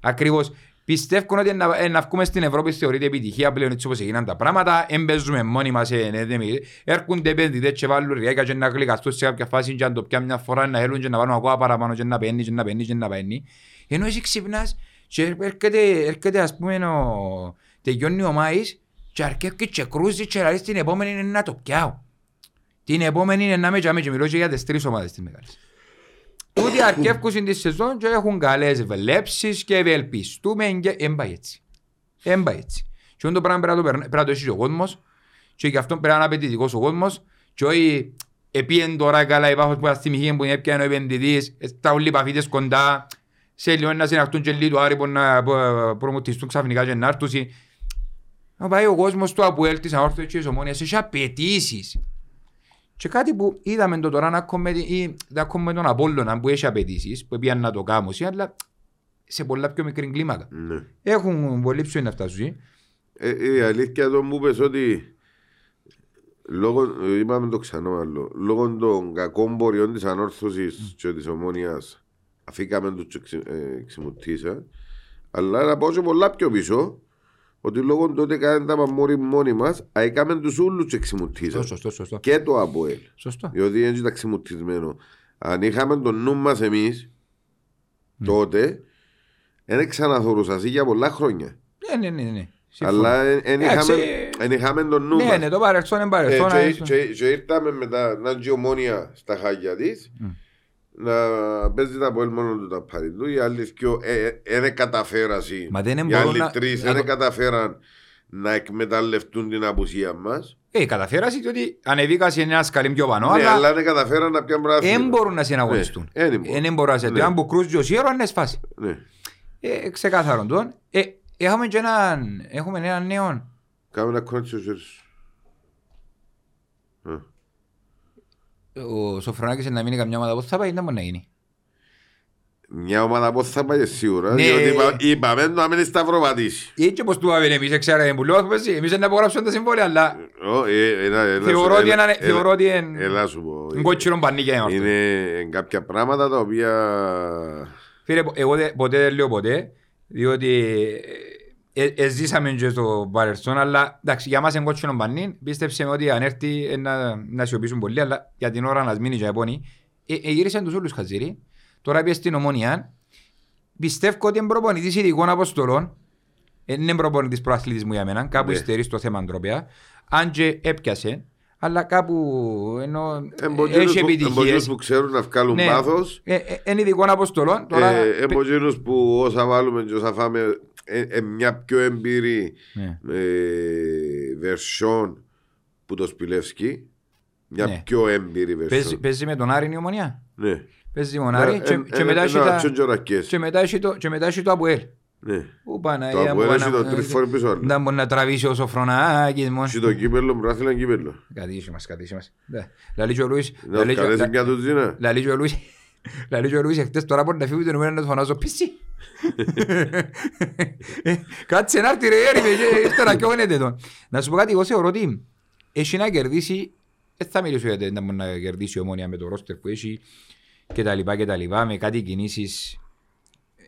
με εκείνο. Ακριβώς. Πιστεύουν ότι να, ε, να βγούμε στην Ευρώπη θεωρείται επιτυχία πλέον έτσι όπως έγιναν τα πράγματα. Εμπέζουμε μόνοι μας. Ε, ναι, δεν μι- έρχονται επενδυτές και βάλουν ριάκα και να γλυκαστούν σε κάποια φάση και αν το πιάνουν μια φορά να θέλουν και να βάλουν ακόμα παραπάνω και να παίρνει και να παίρνει και να παίρνει. Ενώ εσύ ξυπνάς και έρχεται, έρχεται ας πούμε ο, τελειώνει ο Μάης και αρκεύει και κρούζει και λέει την επόμενη είναι να το πιάω. Την επόμενη είναι να με τζάμε και μιλώ και για τις τρεις ομάδες της μεγάλης. Τούτοι αρκεύκουν τη σεζόν και έχουν καλές βλέψεις και ευελπιστούμε και δεν πάει έτσι. Δεν πάει έτσι. Και αυτό το πράγμα πρέπει να το, περνά- πρέπει να το έχει ο κόσμος και γι' αυτό πρέπει να είναι απαιτητικός ο κόσμος και όχι επίεν τώρα καλά υπάρχουν που θυμηχεί που είναι έπιανε ο επενδυτής, ε, τα όλοι οι παφίτες κοντά, σε λίγο να συναχτούν και λίγο άρη που να προ- προμοτιστούν ξαφνικά και να έρθουν. Να πάει ο κόσμος του Αποέλ της Αόρθωσης και της Ομόνιας έχει απαιτήσεις. Και κάτι που είδαμε το τώρα να έχουμε, ή, να έχουμε τον Απόλλωνα που έχει απαιτήσεις, που πήγαν να το κάνουν, αλλά σε πολλά πιο μικρή κλίμακα. Ναι. Έχουν πολύ ψωμί να φτάσουν. Ε, η αλήθεια εδώ μου είπες ότι λόγω, ε, είπαμε το ξανά μάλλον, λόγω των κακών πορειών της ανόρθωσης και της ομόνιας αφήκαμε τους και ξυ- ε, ξυμουτίσα αλλά να πάω και πολλά πιο πίσω ότι λόγω του ότι κάναμε τα μαμούρι μόνοι μας έκαμε τους ούλους και ξυμουτίσα Σωστό, σωστό. και το ΑΠΟΕΛ Σωστό. διότι έτσι ήταν ξυμουτισμένο αν είχαμε τον νου μας εμείς Ναι. τότε δεν ξαναθωρούσα για πολλά χρόνια Ναι, ναι, ναι. ναι. Συμφωνώ. αλλά δεν Εντάξει, είχαμε, εν είχαμε τον νου Ναι, μας. ναι, το παρελθόν είναι Ε, παρελθόν. και, αρέσει. και, και ήρθαμε μετά να είναι ομόνια στα χάγια της να παίζει τα πόλη μόνο του τα πάρει του οι άλλοι δυο δεν καταφέρασαν Μα δεν οι μπορούν άλλοι να- τρεις να δεν το- καταφέραν να εκμεταλλευτούν την απουσία μας Ε, καταφέρασαι διότι ανεβήκα σε ένας σκαλί πιο πάνω, ναι, αλλά αλλά δεν καταφέραν να πιάνουν πράγμα δεν μπορούν να συναγωνιστούν. Ναι, δεν μπορούν. Δεν μπορούν να σε Ναι. Αν που κρούζει ο Σιέρο, είναι σφάση. ναι. Ε, ξεκάθαρον τον. Ε, έχουμε και έναν, έχουμε έναν νέο. Κάμε ένα κόντσι ο χέρι σου. Ε. Ο Σοφρονάκης να μείνει καμιά ομάδα που θα πάει, δεν μπορεί να γίνει. Μια ομάδα πώς θα πάει σίγουρα Ναι. διότι είπα- είπαμε να μην σταυροβατήσει Έτσι όπως του είπαμε εμείς, ξέραμε που λέω, εμείς δεν υπογράψουμε τα συμβόλαια, αλλά Ω, ε, έλα, έλα σου- θεωρώ ότι έλα- είναι- έλα- θεωρώ ότι είναι Έλα σου πω. είναι κότσινο πανίκι για αυτό. Είναι κάποια πράγματα τα οποία. Φίλε, εγώ δε- ποτέ δεν λέω ποτέ, διότι ε, ε, ε, ζήσαμε και στο παρελθόν, αλλά εντάξει, για μας είναι κότσινο πανί, πίστεψε με ότι αν έρθει ε, να, να σιωπήσουν πολύ, αλλά για την ώρα να μείνει και επώνει. Ε, ε, γύρισαν τους όλους χαζίρι, τώρα πήγε στην ομόνια, πιστεύω ότι είναι προπονητής ειδικών αποστολών, ε, είναι προπονητής προαθλητισμού για μένα, κάπου Ναι. υστερείς στο θέμα αντρόπια, αν και έπιασε, αλλά κάπου ενώ Εμποτζίνους έχει που- εμποτζίνους επιτυχίες. που ξέρουν να βγάλουν Ναι. πάθος. Ε, ε, Είναι ειδικών αποστολών. Τώρα, Ε, Εμποτζίνους που όσα βάλουμε και όσα φάμε ε, ε, μια πιο εμπειρή Ναι. ε, version που το Σπιλεύσκι. Μια Ναι. πιο εμπειρή Παίζει, version. παίζει με τον Άρη η ομονία. Ναι. Παίζει με τον Άρη Ε, και, ε, και ε, μετά ε, έχει να τα- τσοντζορακές. και μετά έχει το- και μετά έχει το Αποέλ. Ναι. Ου, Το Παναγία μου, Αποέλ έχει Πανα- το τρεις φορές πίσω άλλο. Να μπορεί να τραβήσει ο Σοφρονάκης μόνο. Και το κύπελλο, μπράθυλα κύπελλο. Κατήσει μας, κατήσει μας. Ναι. Λαλεί και ο Λούις. Να λαλεί και- καλέσει λα- μια τουζίνα. Λαλεί και ο Λούις. Λαλεί και ο Λούις εχθές τώρα μπορεί να φύγει το νούμερο να του φωνάζω πίσι. Ε, Κάτσε να έρθει ρε έρημε και ήρθε να κιόνεται τον. Να σου πω κάτι, εγώ θεωρώ ότι έχει να κερδίσει, δεν θα μιλήσω για να μπορεί να κερδίσει η ομόνια με το ρόστερ που έχει και τα λοιπά και τα λοιπά, με κάτι κινήσεις ε,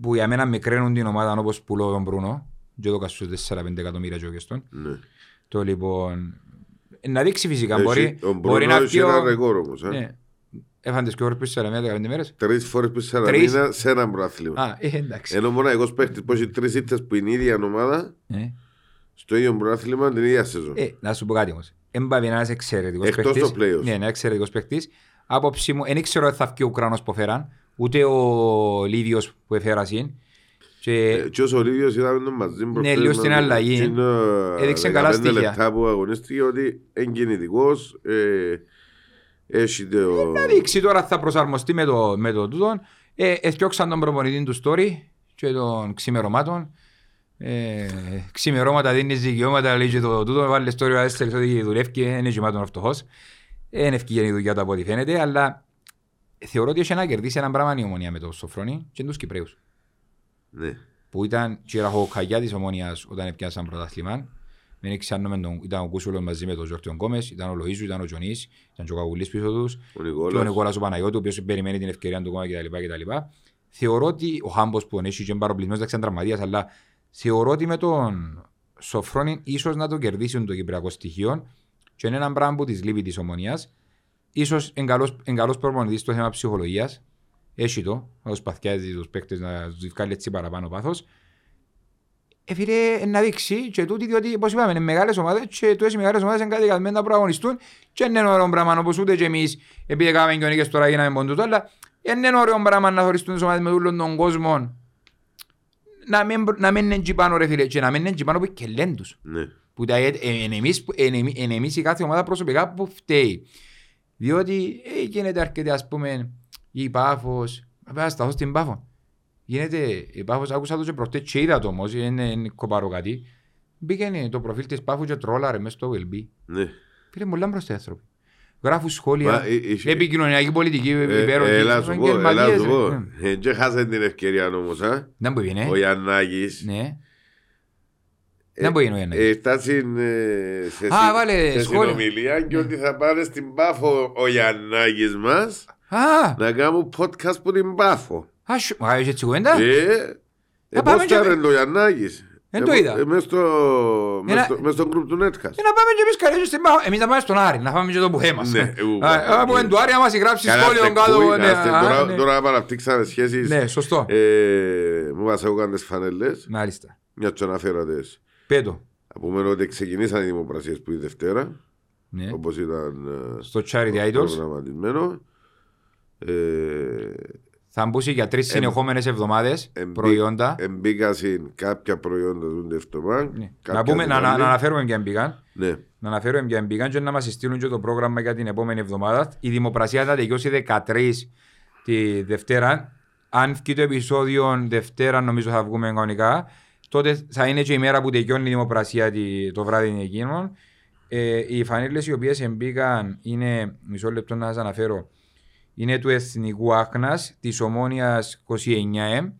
που για μένα με κραίνουν την ομάδα όπως που λέω τον Μπρούνο και το κασούς 4-5 εκατομμύρια και στον. Ναι. Το λοιπόν, να δείξει φυσικά, Έχει- μπορεί, Ο μπορεί Μπρουνό να έχει βγει ένα ο... ρεκόρ όμως. ε. Ναι. Έφαντες και ώρες πίσω σε 15 μέρες. Τρεις φορές πίσω σε ένα Τρεις. μήνα σε ένα μπράθλημα. Α, ε, εντάξει. Ενώ μοναδικός παίχτης που έχει τρεις ήττες που είναι η ίδια ομάδα Ε. στο ίδιο μπράθλημα την ίδια σεζόν. Ε, να σου πω κάτι όμως. Εμπάβει ένας εξαιρετικός Εκτός παίκτης. το playoffs. Ναι, ένα εξαιρετικός παίκτης. Άποψη μου, δεν ξέρω αν θα βγει ο Ουκρανός που φέραν, ούτε ο Λίβιος που έφερα συν. Και Ε, Και ως ο Λίβιος είδαμε τον μαζί προχθές λίγο με στην το- αλλαγή. και είναι, Έδειξε 15 καλά στοιχεία. λεπτά που αγωνίστηκε ότι είναι κινητικός, ε, έχει το... να δείξει τώρα θα προσαρμοστεί με το, με το τούτον. Ε, εθιώξαν τον προπονητή του story και των ξημερωμάτων. Ε, ξημερώματα δίνεις δικαιώματα, λέει και το τούτο, βάλε story ο Άστερς ότι δουλεύει και είναι γεμάτον φτωχός. Ε, Είναι ευκαιρία η δουλειά του από ό,τι φαίνεται, αλλά θεωρώ ότι έχει να κερδίσει ένα πράγμα η ομονία με το Σοφρόνη και τους Κυπρέους. Ναι. Που ήταν και η ραχοκαγιά της ομονίας όταν έπιασαν πρωτάθλημα. Δεν ξέρουμε τον, ήταν ο Κούσουλος μαζί με τον Ζόρτιον Κόμες, ήταν ο Λοΐζου, ήταν ο Τζονής, ήταν και ο Καγουλής πίσω τους Ο και ο Νικόλας. Νικόλας ο Παναγιώτου, ο οποίος περιμένει την ευκαιρία του ακόμα κτλ. κτλ. Θεωρώ ότι ο Χάμπος που έχει και παροπλισμένος δεν ξέρει τραυματίας, αλλά θεωρώ ότι με τον Σοφρόνη ίσως να το κερδίσουν το κυπριακό στοιχείο και είναι ένα πράγμα που της λείπει της ομονίας. Ίσως είναι καλός, είναι καλός προπονητής στο θέμα ψυχολογίας. Έχει το, να τους παθιάζει τους παίκτες να τους βγάλει έτσι παραπάνω πάθος. Ε, φίλε, ε, να δείξει και τούτοι, διότι όπως είπαμε, είναι μεγάλες ομάδες και τούτες οι μεγάλες ομάδες είναι κάτι καλυμμένα να προαγωνιστούν και είναι ωραίο πράγμα όπως ούτε και εμείς επειδή έκαναμε και ο νίκες τώρα γίναμε ποντούτο, αλλά είναι ωραίο πράγμα να χωριστούν τις ομάδες με όλων τον κόσμο να μην, να μην είναι εκεί πάνω ρε φίλε και να μην είναι εκεί πάνω που και λένε τους Ναι. που τα, ε, ε, εν εμείς, που- εν εμεί- εν εμείς η κάθε ομάδα προσωπικά που φταίει. Διότι ε, γίνεται αρκετή ας πούμε η Πάφος, θα σταθώ στην Πάφο. Γίνεται η Πάφος, άκουσα το και προχτές και είδα το όμως, είναι, είναι κοπάρω κάτι. Μπήκαινε το προφίλ της Πάφου και τρόλαρε μέσα στο WLB. Ναι. Φίλε πολλά μπροστά οι άνθρωποι. Γράφουν σχόλια, Μα, ε, ε, επικοινωνιακή πολιτική, Ε, υπέροχη. Έλα σου πω, έλα επαγγελματίες, σου πω. ε. Ε, Και χάσαν την ευκαιρία όμως, α. Δεν μπορεί να Ο είναι. Γιαννάκης. Ναι. Ε, Δεν μπορεί να είναι. ε, Φτάσει ε, σε, Α, συ- βάλε σε σχόλια. συνομιλία και ότι θα πάνε στην Πάφο ο Γιαννάκης μας Α, να κάνουν podcast που την Πάφο. Α, σου- α, έχεις έτσι κουβέντα; Ε, Να πάμε και- επόσταρε το Γιαννάκης. Δεν το Ε, είδα. ε, Μες στο, μες Ένα- στο, μες στο group του Netcast. Και να πάμε και εμείς καλές στην Πάφο. Εμείς να πάμε στον Άρη, να πάμε και το πουχέ μας. Ναι, ου, Α, Από εν του Άρη, άμα γράψει Καλά, σχόλιο στε κάτω. κούι, ναι, να στε- α, τώρα- ναι. Τώρα παραπτύξαμε σχέσεις. Ναι, σωστό. Ε, Μου βάσα εγώ κάντε φανελές, Μάλιστα. μια και αναφέρατες. Πέτω. Από μένα ότι ξεκινήσαν οι δημοπρασίες που η Δευτέρα, Ναι. όπως ήταν ε, Στο Charity Idols προγραμματισμένο. Ε, θα μπούσει για τρεις συνεχόμενες εβδομάδες εμπί- προϊόντα. Εμπήκα στην κάποια προϊόντα του Δευτομάν. Ναι. Να, πούμε, να, να, να αναφέρουμε ποια μπήκαν. Ναι, Να αναφέρουμε ποια μπήκαν και να μας στείλουν και το πρόγραμμα για την επόμενη εβδομάδα. Η δημοπρασία θα τελειώσει 13 τη Δευτέρα. Αν βγει το επεισόδιο Δευτέρα, νομίζω θα βγούμε κανονικά. Τότε θα είναι και η μέρα που τελειώνει η δημοπρασία τη- το βράδυ εκείνων. Ε, οι φανέλες οι οποίες εμπήκαν είναι, μισό λεπτό να σας αναφέρω, είναι του Εθνικού Άκνας, της Ομόνιας 29M,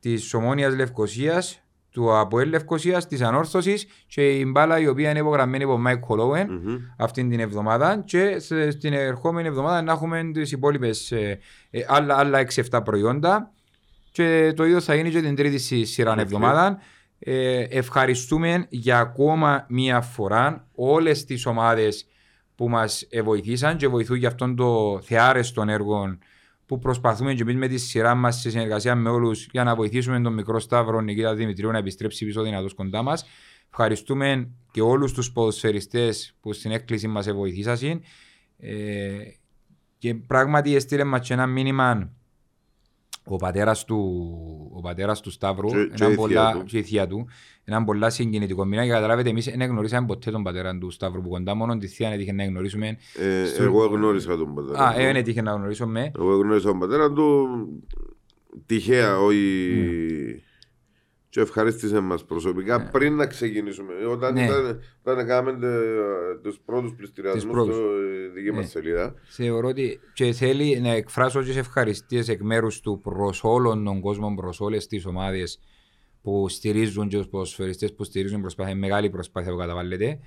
της Ομόνιας Λευκοσίας, του Αποέλ Λευκοσίας, της Ανόρθωσης και η μπάλα η οποία είναι υπογραμμένη από Μάικ Χολόουεν Μμμ. αυτήν την εβδομάδα και σε- στην ερχόμενη εβδομάδα να έχουμε τις υπόλοιπες ε, ε, άλλα, άλλα 6-7 προϊόντα και το ίδιο θα γίνει και την τρίτη στη σειρά Οκ. εβδομάδα. Ε, ευχαριστούμε για ακόμα μία φορά όλες τις ομάδες που μας ε, βοηθήσαν και βοηθούν για αυτόν το θεάρεστο έργο που προσπαθούμε και εμείς με τη σειρά μας σε συνεργασία με όλους για να βοηθήσουμε τον μικρό Σταύρο Νικήτα Δημητρίου να επιστρέψει πίσω δυνατός κοντά μας. Ευχαριστούμε και όλους τους ποδοσφαιριστές που στην έκκληση μας βοηθήσασαν. Ε, και πράγματι έστειλε μας και ένα μήνυμα ο πατέρας του, ο πατέρας του Σταύρου Και- και έναν η θεία πολλά, του. και η θεία του έναν πολλά συγκινητικό μήνα και καταλάβετε εμείς δεν γνωρίσαμε ποτέ τον πατέρα του Σταύρου που κοντά μόνο τη θεία έτυχε να γνωρίσουμε Ε, Στο- Εγώ γνώρισα τον πατέρα. Α, του. δεν έτυχε να γνωρίσουμε Εγώ γνώρισα τον πατέρα του τυχαία, όχι. Ναι. Και ευχαρίστησε μας προσωπικά πριν να ξεκινήσουμε. Όταν, Ναι. ήταν, όταν κάναμε τε- τους πρώτους πληστηριασμούς πρώτους. στο δική μας Ναι. σελίδα. Θεωρώ ότι και θέλει να εκφράσω τις ευχαριστίες εκ μέρους του προς όλων των κόσμων, προς όλες τις ομάδες που στηρίζουν και τους ποδοσφαιριστές που στηρίζουν προσπάθεια, μεγάλη προσπάθεια που καταβάλλεται.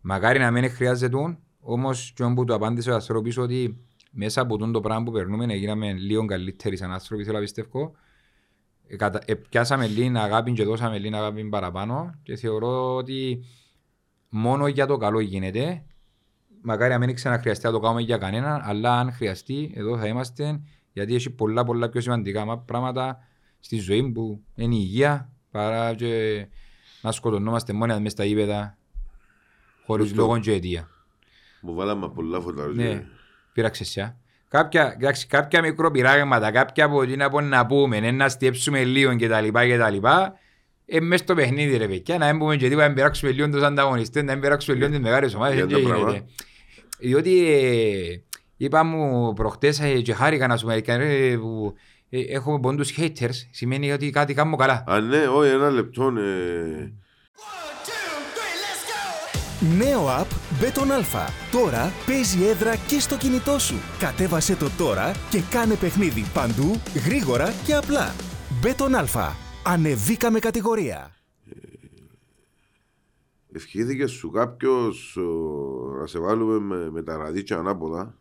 Μακάρι να μην χρειάζεται, όμως και όπου το απάντησε ο άνθρωπος ότι μέσα από τον το πράγμα που περνούμε να γίναμε λίγο καλύτεροι σαν άνθρωποι, θέλω να πιστεύω. Ε, κατα- ε, Πιάσαμε λίγη αγάπη και δώσαμε λίγη αγάπη παραπάνω και θεωρώ ότι μόνο για το καλό γίνεται μακάρι να μην ξαναχρειαστεί να το κάνουμε για κανέναν, αλλά αν χρειαστεί, εδώ θα είμαστε, γιατί έχει πολλά πολλά πιο σημαντικά μα- πράγματα στη ζωή που είναι η υγεία, παρά και να σκοτωνόμαστε μόνοι μας μες στα ύπεδα, χωρίς Σωστό. λόγο και αιτία. Μου βάλαμε πολλά φωτάρια. Ναι, πήραξες εσιά. Κάποια, εντάξει, κάποια μικροπειράγματα, κάποια από ό,τι να πω να πούμε, ε, να στέψουμε λίγο και τα λοιπά και τα λοιπά, ε, μες στο παιχνίδι ρε παιδιά, να μην πούμε και τίποτα, να μην πειράξουμε λίγο τους ανταγωνιστές, να μην πειράξουμε λίγο τις μεγάλες ομάδες, Για δεν το γίνεται. πράγμα. Διότι ε, είπα μου προχτές ε, και χάρηκα να σου πω, ε, ρε, που ε, έχουμε πόντους haters, σημαίνει ότι κάτι κάνω καλά. Α, ναι, όχι, ένα λεπτό. Ε, Νέο app Beton Alpha. Τώρα παίζει έδρα και στο κινητό σου. Κατέβασέ το τώρα και κάνε παιχνίδι παντού, γρήγορα και απλά. Beton Alpha. Ανεβήκαμε κατηγορία. ευχήθηκε σου κάποιος να σε βάλουμε με, με τα ραδίτσια ανάποδα;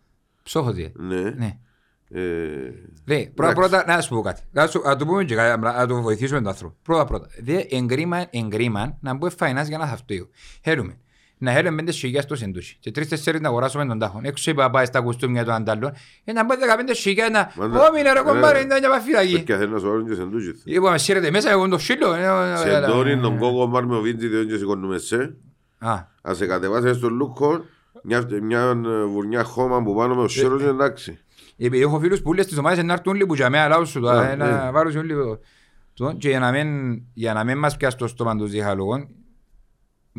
Ψόχοτη. Ναι. Ναι. Ε, Λέει, πρώτα, Εντάξει. πρώτα, να σου πω κάτι. Να, σου, να του πούμε και κάτι, να το βοηθήσουμε τον άνθρωπο. Πρώτα, πρώτα. Δε εγκρίμα, εγκρίμα να μπω φαϊνάς για να θαυτείο. Χαίρομαι. Να χαίρομαι πέντε σιγιά στο σεντούσι. Και τρεις τέσσερις να αγοράσουμε τον τάχον. Έξω είπα πάει στα κουστούμια των αντάλλων. Ε, να μπω δεκαπέντε σιγιά να... Μάντα- Ω, μήνε ρε κομπάρε, Ε, είναι μια παφυλακή. Παιδιά θέλει να σου βάλουν και σεντούκι. Είπαμε, σύρετε μέσα, εγώ το σύλλο. ε, ε, Σε ε, ντόρι ε, τον κόκο μάρ με ο Βίντζι διότι και σηκώνουμε σε. Α, Αν σε κατεβάσεις στο λούκο, μια, μια ε, βουρνιά χώμα που πάνω με ο σέρος είναι εντάξει. Επειδή έχω φίλους που λες τις ομάδες να έρθουν λίγο για μένα λάω σου τώρα, Α, ε, να ναι. βάλουν λίγο. Το- Και για να μην, για να μην μας πιάσει το στόμα τους διχαλόγων,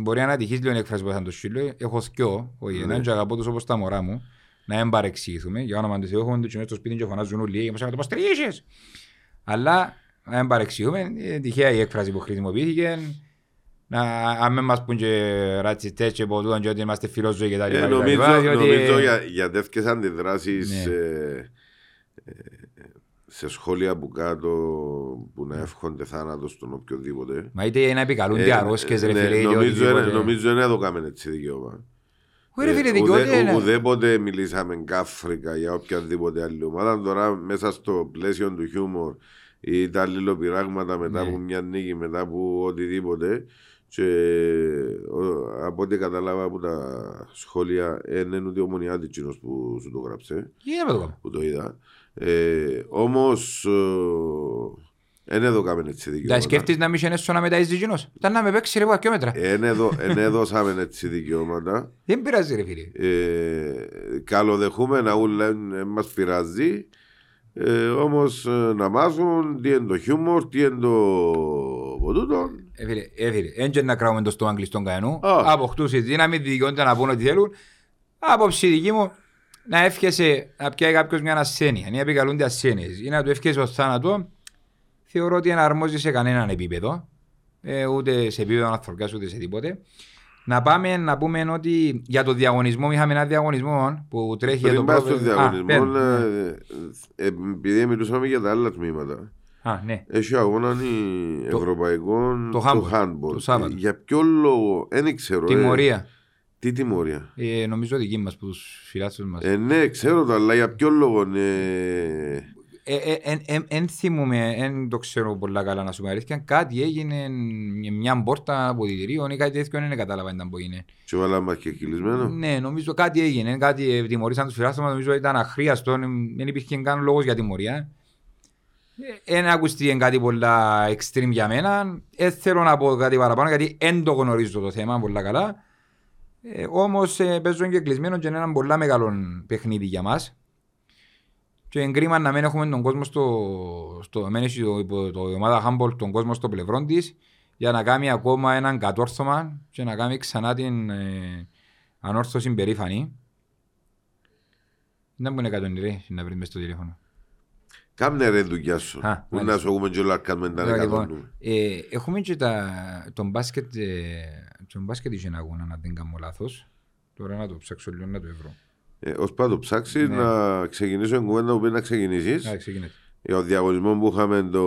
μπορεί να τυχείς λίγο έκφραση που θα το στείλω, έχω θκιό, όχι Ναι. έναν και αγαπώ τους όπως τα μωρά μου, να μην παρεξηγηθούμε, για όνομα του Θεού έχουμε τους στο σπίτι και φωνάζουν όλοι, «Ε, μας να το παστρίες. Αλλά να μην παρεξηγούμε, είναι τυχαία η έκφραση που χρησιμοποιήθηκε, να, αν μην μας πούν και ρατσιστές και ποτούτον και ότι είμαστε φιλόζωοι και τα λοιπά. Ε, και τα νομίζω, λοιπά, διότι- νομίζω για, για τέτοιες αντιδράσεις Ναι. ε, ε, σε σχόλια που κάτω που να εύχονται θάνατο στον οποιοδήποτε. Μα είτε να επικαλούνται Ε, αρρώσκες ρε ναι, φίλε, είτε νομίζω, οτιδήποτε. νομίζω δεν εδώ κάμε έτσι δικαίωμα. Όχι, ρε φίλε, Ε, δικαιώτη ουδέ- είναι. Ουδέποτε μιλήσαμε κάφρικα για οποιαδήποτε άλλη ομάδα. Τώρα μέσα στο πλαίσιο του χιούμορ ή τα αλληλοπειράγματα μετά Ναι. από μια νίκη, μετά από οτιδήποτε. Και ο- από ό,τι κατάλαβα από τα σχόλια, δεν είναι ούτε ο Μονιάτιτσινος που σου το γράψε, Τι είναι με το κάνω. που το είδα. Ε, Όμως, δεν εδώ κάμε έτσι Τα δικαιώματα. σκέφτεις να μην είσαι έσω να μεταείς δικινός. Ήταν να με παίξει ρε βουακιό μέτρα. Εν έδω- εν έδωσαμε έτσι δικαιώματα. Δεν πειράζει ρε φίλε. Ε, καλοδεχούμενα ούλα δεν μας πειράζει ε, όμως ε, να μάθουν τι είναι το χιούμορ, τι είναι το ποτούτο Ε, φίλε, ε, φίλε, δεν και να κράουμε το στόμα κλειστόν κανένου. Α. Αποκτούς η δύναμη, δικαιούνται να πούν ό,τι θέλουν. Άποψη δική μου, να εύχεσαι να πιάει κάποιος μια ασθένεια, να επικαλούνται ασθένειες ή να του εύχεσαι ως θάνατο, θεωρώ ότι δεν αρμόζει σε κανέναν επίπεδο, ε, ούτε σε επίπεδο ανθρωπιάς ούτε σε τίποτε. Να πάμε να πούμε ότι για το διαγωνισμό, είχαμε ένα διαγωνισμό που τρέχει για πριν τον πάει στο πρόβλημα. διαγωνισμό ε, ε, επειδή μιλούσαμε για τα άλλα τμήματα Α, ναι. έχει αγώνας Το- ευρωπαϊκό το του handball, handball. το Σάββατο. για ποιο λόγο, δεν ξέρω ε, Τιμωρία. Τι τιμωρία Ε, νομίζω δική μας που τους φιλάθλους μας. ε, ναι ξέρω το αλλά για ποιο λόγο ε, Ε, ε, εν- εν- Εν θυμούμαι, δεν το ξέρω πολλά καλά να σου πω αλήθεια. Κάτι έγινε με μια πόρτα αποδητηρίων ή κάτι τέτοιο, δεν κατάλαβα ήταν που είναι. και βάλαμε μας και κυλισμένος Ναι, νομίζω κάτι έγινε. Κάτι ε, τιμωρήσαν τους φιλάθλους μας, νομίζω ήταν αχρίαστο, δεν δεν υπήρχε καν λόγος για τιμωρία. Δεν ακουστεί κάτι πολλά extreme για μένα. Δεν θέλω να πω κάτι παραπάνω γιατί δεν το γνωρίζω το θέμα πολλά καλά. Ε, Όμως ε, παίζω και κλεισμένο και είναι ένα πολλά μεγάλο παιχνίδι για μας. Και εγκρίμα να μην έχουμε τον κόσμο στο. στο μένει το, το, η ομάδα Humboldt τον κόσμο στο πλευρό της για να κάνει ακόμα έναν κατόρθωμα και να κάνει ξανά την ε, ανόρθωση περήφανη. Δεν μου είναι κατονηρή να βρει μες στο τηλέφωνο. Κάμνε ρε δουλειά σου. Α, Που να μάλιστα. σου έχουμε και όλα κάνουμε τα Ωραία, εκατό λοιπόν, νου. ε, έχουμε και τα, τον μπάσκετ, ε, τον μπάσκετ είχε ένα αγώνα, να δεν κάνω λάθος. Τώρα να το ψάξω λίγο να το βρω. Ε, ως πάντο ψάξει Ναι. να ξεκινήσω την κουβέντα που πρέπει να ξεκινήσεις. Α, ξεκινήσει. Για ο διαγωνισμός που είχαμε το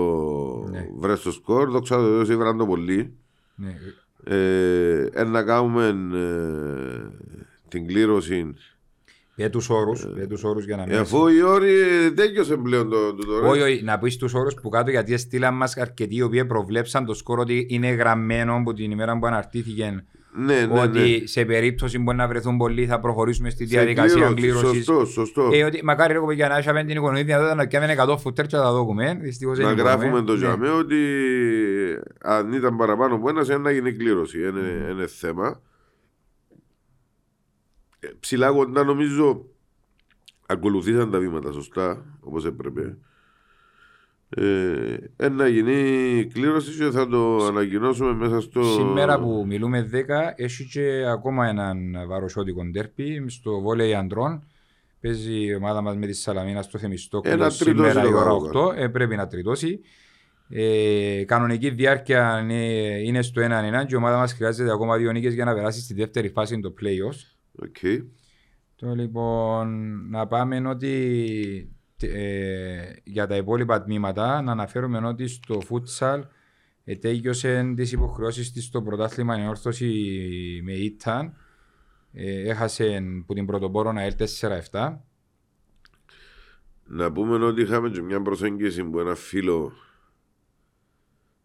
Ναι. βρες στο σκορ, δόξα τω Θεώ ήβραν το πολύ. Ναι. Ε, ε, να κάνουμε ε, την κλήρωση. Για τους όρους, για τους όρους για να μην... Ε, αφού η όρη τέλειωσε πλέον το, το τώρα. Όχι, όχι, να πεις τους όρους που κάτω γιατί στείλαν μας αρκετοί οι οποίοι προβλέψαν το σκορ ότι είναι γραμμένο από την ημέρα που αναρτήθηκε ναι, ναι, ότι ναι. σε περίπτωση που να βρεθούν πολλοί θα προχωρήσουμε στη Σε διαδικασία κλήρωση, κλήρωσης. Σωστό, σωστό. Ε, ότι μακάρι ρε για να είχαμε την οικονομική δυνατότητα να πιάμε 100 φουτέρ και να τα δούμε. Δυστυχώς να δεν γράφουμε μπορούμε. το Ναι. τζαμέ ότι αν ήταν παραπάνω από ένας, να γίνει κλήρωση. Είναι, Ναι. είναι θέμα. Ε, Ψηλά κοντά νομίζω ακολουθήσαν τα βήματα σωστά, όπως έπρεπε. Ε, ε, να γίνει κλήρωση και θα το ανακοινώσουμε μέσα στο... Σήμερα που μιλούμε 10, έχει και ακόμα έναν βαροσιώτικο ντέρπι στο βόλεϊ αντρών. Παίζει η ομάδα μας με τη Σαλαμίνα στο Θεμιστόκλειο Ένα τριτώσει σήμερα το η ώρα παρόν. 8. Ε, πρέπει να τριτώσει. Ε, κανονική διάρκεια είναι, είναι στο 1-1 και η ομάδα μας χρειάζεται ακόμα δύο νίκες για να περάσει στη δεύτερη φάση το play-offs. OK. Το λοιπόν να πάμε ότι ε, για τα υπόλοιπα τμήματα να αναφέρουμε ότι στο futsal ε, τέλειωσε τις υποχρεώσεις της στο πρωτάθλημα η Ανόρθωση με ήττα. Ε, έχασε που την πρωτοπόρο να έλθει 4-7. Να πούμε ότι είχαμε και μια προσέγγιση που ένα φίλο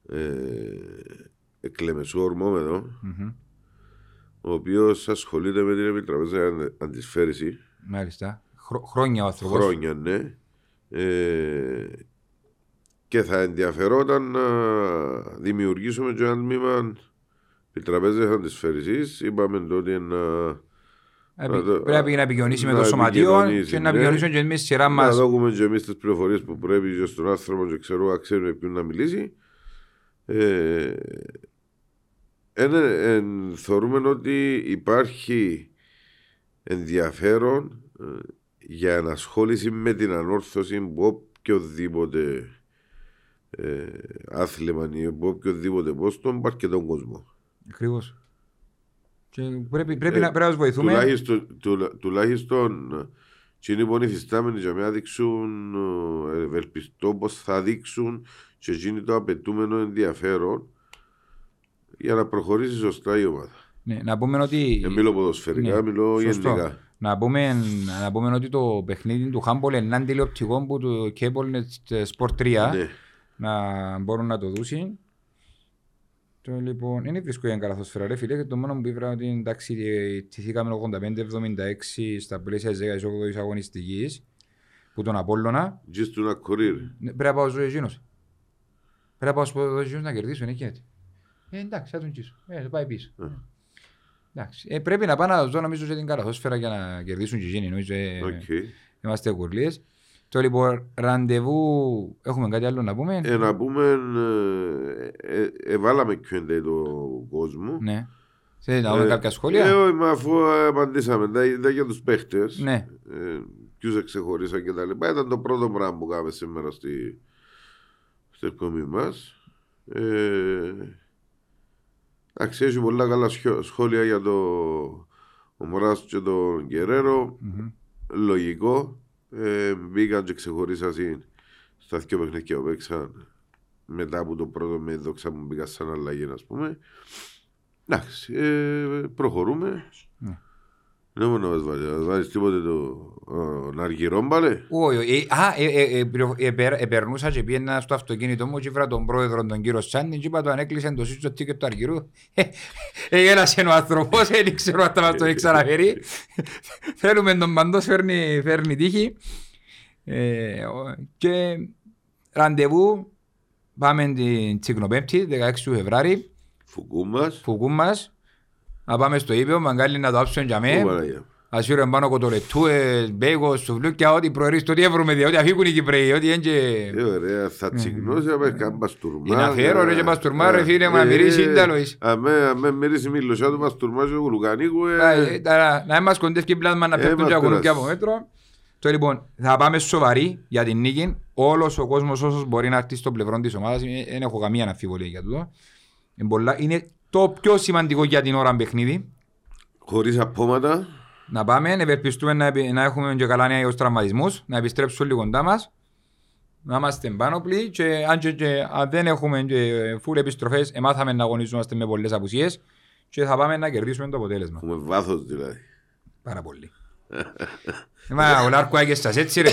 ε, εκλεμεσού ορμόμετρο Μμμ. Ο οποίος ασχολείται με την επιτραπέζια αντισφαίρηση Μάλιστα. Χρό- χρόνια ο άνθρωπος. χρόνια, ναι. Ε, και θα ενδιαφερόταν να δημιουργήσουμε και ένα τμήμα επιτραπέζια αντισφαίρηση. Είπαμε τότε να, Επι- να το- Πρέπει να επικοινωνήσει με να το σωματείο επικοινωνήσει, και να ναι. επικοινωνήσουμε και εμείς σειρά να μας. δούμε και εμείς τις πληροφορίες που πρέπει και στον άνθρωπο και ξέρω αν ξέρουμε ποιον να μιλήσει. Ε, εν, εν, θεωρούμε ότι υπάρχει ενδιαφέρον ε, για ενασχόληση με την ανόρθωση που οποιοδήποτε ε, άθλημα ή από οποιοδήποτε πόστο υπάρχει και τον κόσμο. Ακριβώς. Και πρέπει, πρέπει, Ε, να, πρέπει να τους βοηθούμε. Τουλάχιστον, τουλα, τουλάχιστον εκείνοι που είναι υφιστάμενοι για μένα δείξουν, ε, ευελπιστώ πως θα δείξουν και εκείνοι το απαιτούμενο ενδιαφέρον για να προχωρήσει σωστά η ομάδα. Ναι, να πούμε ότι... Δεν μιλώ ποδοσφαιρικά, Ναι, μιλώ σωστό. γενικά. Να πούμε, να πούμε ότι το παιχνίδι του Χάμπολ είναι έναν τηλεοπτικό που το Cable Sport 3 Ναι. να μπορούν να το δούσουν. Το, λοιπόν, είναι βρίσκω για καλαθοσφαίρα ρε φίλε και το μόνο που είπα ότι εντάξει τηθήκαμε 85-76 στα πλαίσια της 18ης αγωνιστικής που τον Απόλλωνα Just to not career. Ναι, πρέπει να πάω στο εκείνος. Πρέπει να πάω στο εκείνος να κερδίσω, είναι γίνεται. Ε, εντάξει, θα τον κίσω. Ε, θα πάει πίσω. Ε. Εντάξει. Ε, πρέπει να πάνε να δω νομίζω σε την καλαθόσφαιρα για να κερδίσουν και εκείνοι. Νομίζω ε, Οκ. είμαστε κουρλίες. Το λοιπόν, ραντεβού, έχουμε κάτι άλλο να πούμε; Ε, να πούμε, ε, ε, ε, βάλαμε Q&A το κόσμο. Ναι. Θέλετε να δούμε Ε, κάποια Ε, σχόλια. όχι, μα αφού απαντήσαμε, τα, τα για τους παίχτες. Ναι. ε, ποιους εξεχωρίσαν και τα λοιπά. Ήταν το πρώτο πράγμα που κάναμε σήμερα στη, στη εκπομπή μας. Ε, εντάξει, έχει πολλά καλά σχο- σχόλια για το ο Μωράς και τον Γκερέρο. Μμμ. Λογικό. Ε, μπήκαν και ξεχωρίσαν στα δύο παιχνίδια που παίξαν μετά από το πρώτο με δόξα μου μπήκα σαν αλλαγή, ας πούμε. Εντάξει, ε, προχωρούμε. Ναι. Δεν μπορεί να μας βάλει, να μας βάλεις τίποτε το ο, αργυρό μπαλέ. Όχι, όχι. Ε, Α, ε, ε, ε, πληρο- ε, περ- ε, περνούσα και πήγαινα στο αυτοκίνητο μου και βρήκα τον πρόεδρο τον κύριο Σάντι και είπα του αν έκλεισε το σύστο τίκετ του αργυρού. Ε, ε, Έγελασε ο άνθρωπος, δεν ξέρω αν θα μας τον ξαναφέρει. Θέλουμε τον παντός, φέρνει, φέρνει τύχη. Ε, ο- και ραντεβού, πάμε την Τσικνοπέμπτη, 16 του Φεβράρι, Φουκού μας. φουκού μας, να πάμε στο ύπαιο, μαγκάλι να το άψουν για Ω, μέ. Παναγία. Ασύρω πάνω κοτολετούες, μπέικος, σουβλούκια, ό,τι προορίστο, ό,τι έβρουμε, διότι αφήκουν οι Κυπρέοι, ό,τι είναι και... Ε, ωραία, θα τσιγνώσει, άμα κάνει μπαστουρμά. Είναι αφιέρω, ρε, και μπαστουρμά, ρε, φίλε, μα μυρίσει ίνταλος. Αμέ, αμέ, μυρίσει μιλωσιά του μπαστουρμά και γλουκανίκου, ε. Να είμαστε κοντεύει πλάσμα να Ε, πέφτουν μας και ακουνούν και πέρασε. από μέτρο. Το λοιπόν, θα πάμε σοβαροί για την νίκη. Όλος ο κόσμος όσος μπορεί να έρθει στο πλευρό της ομάδας, ε, δεν έχω καμία αναμφιβολία για τούτο. Είναι, πολλά- είναι το πιο σημαντικό για την ώρα παιχνίδι. Χωρίς απόματα. Να πάμε, ευελπιστούμε να, επι- να έχουμε και καλά νέα για τους τραυματισμούς, να επιστρέψουν λίγο κοντά μας, να είμαστε πάνωπλοι και αν, και, και, αν δεν έχουμε και φουλ επιστροφές, εμάθαμε να αγωνιζόμαστε με πολλές απουσίες και θα πάμε να κερδίσουμε το αποτέλεσμα. Έχουμε βάθος δηλαδή. Πάρα πολύ. Μα ο Λάρκο άγιες έτσι ρε.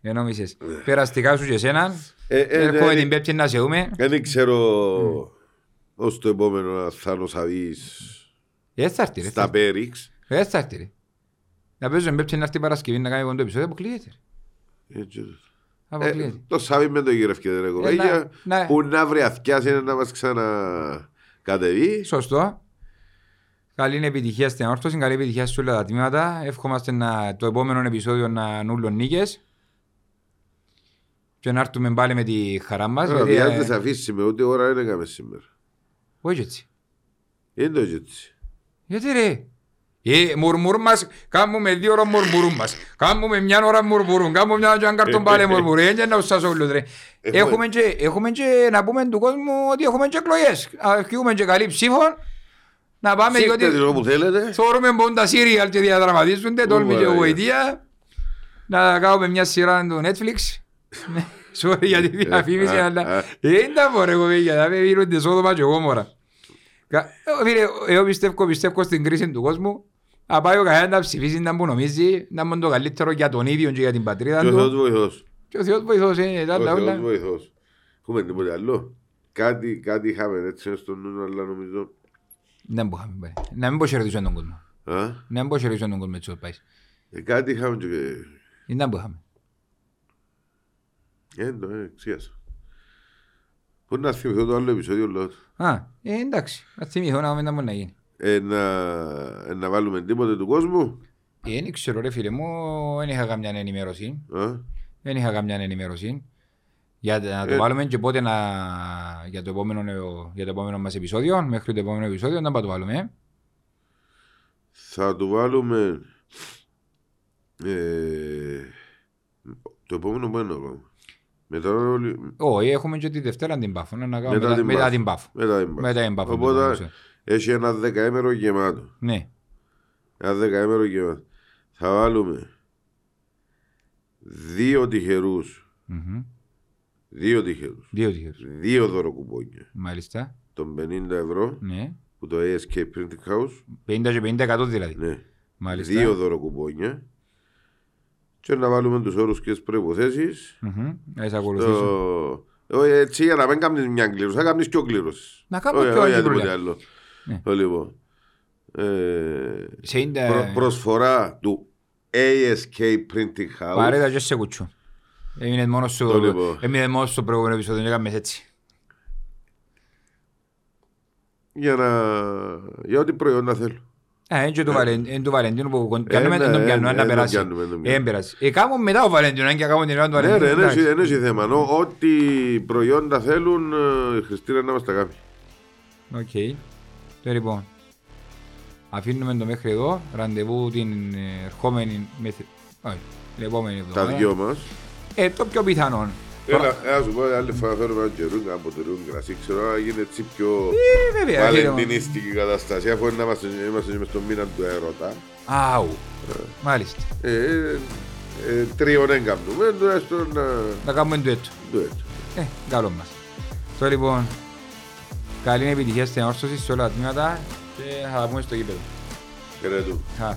Δεν νόμισες. Περαστικά σου και εσένα. Ε, ε, Έρχομαι ναι, την πέπτη να σε δούμε. Δεν ξέρω ως το επόμενο αν θα νοσαβείς Δεν θα έρθει ρε. στα Πέριξ. Δεν θα έρθει ρε. Να παίζω πέπτη να έρθει Παρασκευή να κάνει κοντό επεισόδιο. Αποκλείεται. ρε. Έτσι. Ε, Αποκλείεται. Το Σάββι με το γυρευκέται ρε Ε, κοπέγια. να- να- Που να βρει αθιάς είναι να μας ξανακατεβεί. Σωστό. Καλή επιτυχία στην όρθωση, καλή επιτυχία σε όλα τα τμήματα. Εύχομαστε να, το επόμενο επεισόδιο να νουλουν νίκες. Και να έρθουμε πάλι με τη χαρά μας. Τώρα γιατί, δεν ε, θα αφήσει με ούτε ώρα δεν έκαμε σήμερα. Όχι έτσι; Είναι το έτσι. Γιατί ρε; Ε, μουρμουρούν μας, κάνουμε δύο ώρα μουρμουρούν μας. Κάνουμε μια ώρα μουρμουρούν, κάνουμε μια ώρα καρτον πάλι μουρμουρούν. Έτσι να σας όλους ρε. Έχουμε- Έχουμε και, έχουμε και να πούμε του κόσμου ότι έχουμε και εκλογές. Αρχιούμε και καλή ψήφο. Να πάμε Ψήφτε διότι την όπου θέλετε. θεωρούμε πόντα σύριαλ και διαδραματίζονται, τόλμη και Ωραία. γοητεία. Να κάνουμε μια σειρά του Netflix. Ναι, Sorry για τη διαφήμιση, Ε, αλλά ε. δεν τα πω ρε κοπέγια, θα με βίρονται σόδομα και εγώ μόρα. Κα- ε, Φίλε, εγώ πιστεύω, πιστεύω στην κρίση του κόσμου. Να πάει ο καθένας να ψηφίσει να που νομίζει, να είναι το καλύτερο για τον ίδιο και για την πατρίδα Και ο Θεός του. βοηθός. Και ο Θεός βοηθός, ε, τα Ο άλλα Θεός όλα. βοηθός. Έχουμε τίποτε άλλο; Κάτι, κάτι είχαμε έτσι μες στο νου, αλλά νομίζω. Δεν μπορούμε, πάλι. Να μην αποχαιρετήσουμε τον κόσμο. Α, Να μην αποχαιρετήσουμε τον κόσμο έτσι όπως πάεις. ε, κάτι είχαμε και... Δεν μπορούμε. Ε, το ε, ξέχασα. Πού να θυμηθώ το άλλο επεισόδιο, λόγω. Α, ε, εντάξει. Να θυμηθώ να μην μπορεί να γίνει. Ε, να, ε, να βάλουμε τίποτε του κόσμου. Ε, δεν ξέρω ρε φίλε μου, δεν είχα καμιά ενημέρωση. Α, Δεν είχα καμιά ενημέρωση. Για να το Ε. βάλουμε και πότε να... για, το επόμενο, για το επόμενο μας επεισόδιο, μέχρι το επόμενο επεισόδιο, να πάμε το βάλουμε. ε. θα του βάλουμε... Ε, το επόμενο που είναι ακόμα. Μετά, όλοι- Όχι, έχουμε και τη Δευτέρα την Πάφο. Να κάνουμε Μετά μετά, την μετά Πάφο. την Πάφο. μετά την Μετά την Πάφο. Οπότε έχει ένα δεκαέμερο γεμάτο. Ναι. Ένα δεκαέμερο γεμάτο. Θα βάλουμε δύο τυχερούς. Μμμ. Δύο τυχερούς. Δύο τυχερούς. Δύο δωροκουπόνια. Μάλιστα. Των 50 ευρώ Ναι. που το ASK Printing House. 50 και 50 δηλαδή. Ναι. Μάλιστα. Δύο δωροκουπόνια. Και να βάλουμε τους όρους και τις προϋποθέσεις. Μμμ. Να σε ακολουθήσω. Το... Όχι, έτσι για να μην κάνεις μια κλήρωση, θα κάνεις και ο κλήρωσης. Να κάνω Όχι, πιο όχι, άλλη τίποτε δουλειά. άλλο. Ναι. Το Λοιπόν, ε, Σε ίντα... προ- προσφορά του ASK Printing House. Παρέτα και σε κουτσού. Έμεινες μόνος σου, Το λοιπόν. έμεινες μόνος στο προηγούμενο επεισόδιο, δεν έκαμες έτσι. για, να... για ό,τι προϊόντα θέλω. Α, είναι και του Βαλεν- είναι του Βαλεντίνου που κον- Ε, κάνουμε ναι, τον ε, πιάνουμε, ε, να τον περάσει. πιάνουμε, τον πιάνουμε. Ε, περάσει. Ε, κάνουμε μετά ο Βαλεντίνο, αν και κάνουμε την ώρα του Ναι, ρε, Βαλεντίνου. δεν έχει- εντάξει. δεν έχει θέμα. Νο, Ό,τι προϊόντα θέλουν, ε, η Χριστίνα να μας τα κάνει. ΟΚ. Το λοιπόν. Αφήνουμε το μέχρι εδώ. Ραντεβού την ε, ερχόμενη... μεθ- Όχι, την επόμενη Τα εβδομάδα. δυο μας. Ε, το πιο πιθανόν. Έλα, ε, να σου πω άλλη φορά φέρουμε ένα καιρούγκα από το ρούγκα κρασί. Ξέρω να γίνει έτσι πιο Ε, βέβαια. φίλε μου. βαλεντινίστικη κατάσταση. Αφού είναι να είμαστε, είμαστε και μες στον μήνα του έρωτα. Άου. Μάλιστα. Ε, ε, ε, τρίον δεν κάνουμε, τουλάχιστον να Να κάνουμε το έτο. το έτσι. Ε, καλό μας. Το λοιπόν. Καλή επιτυχία στην όρθωση σε όλα τα τμήματα και θα τα πούμε στο γήπεδο. Χαιρετούμε. Χα.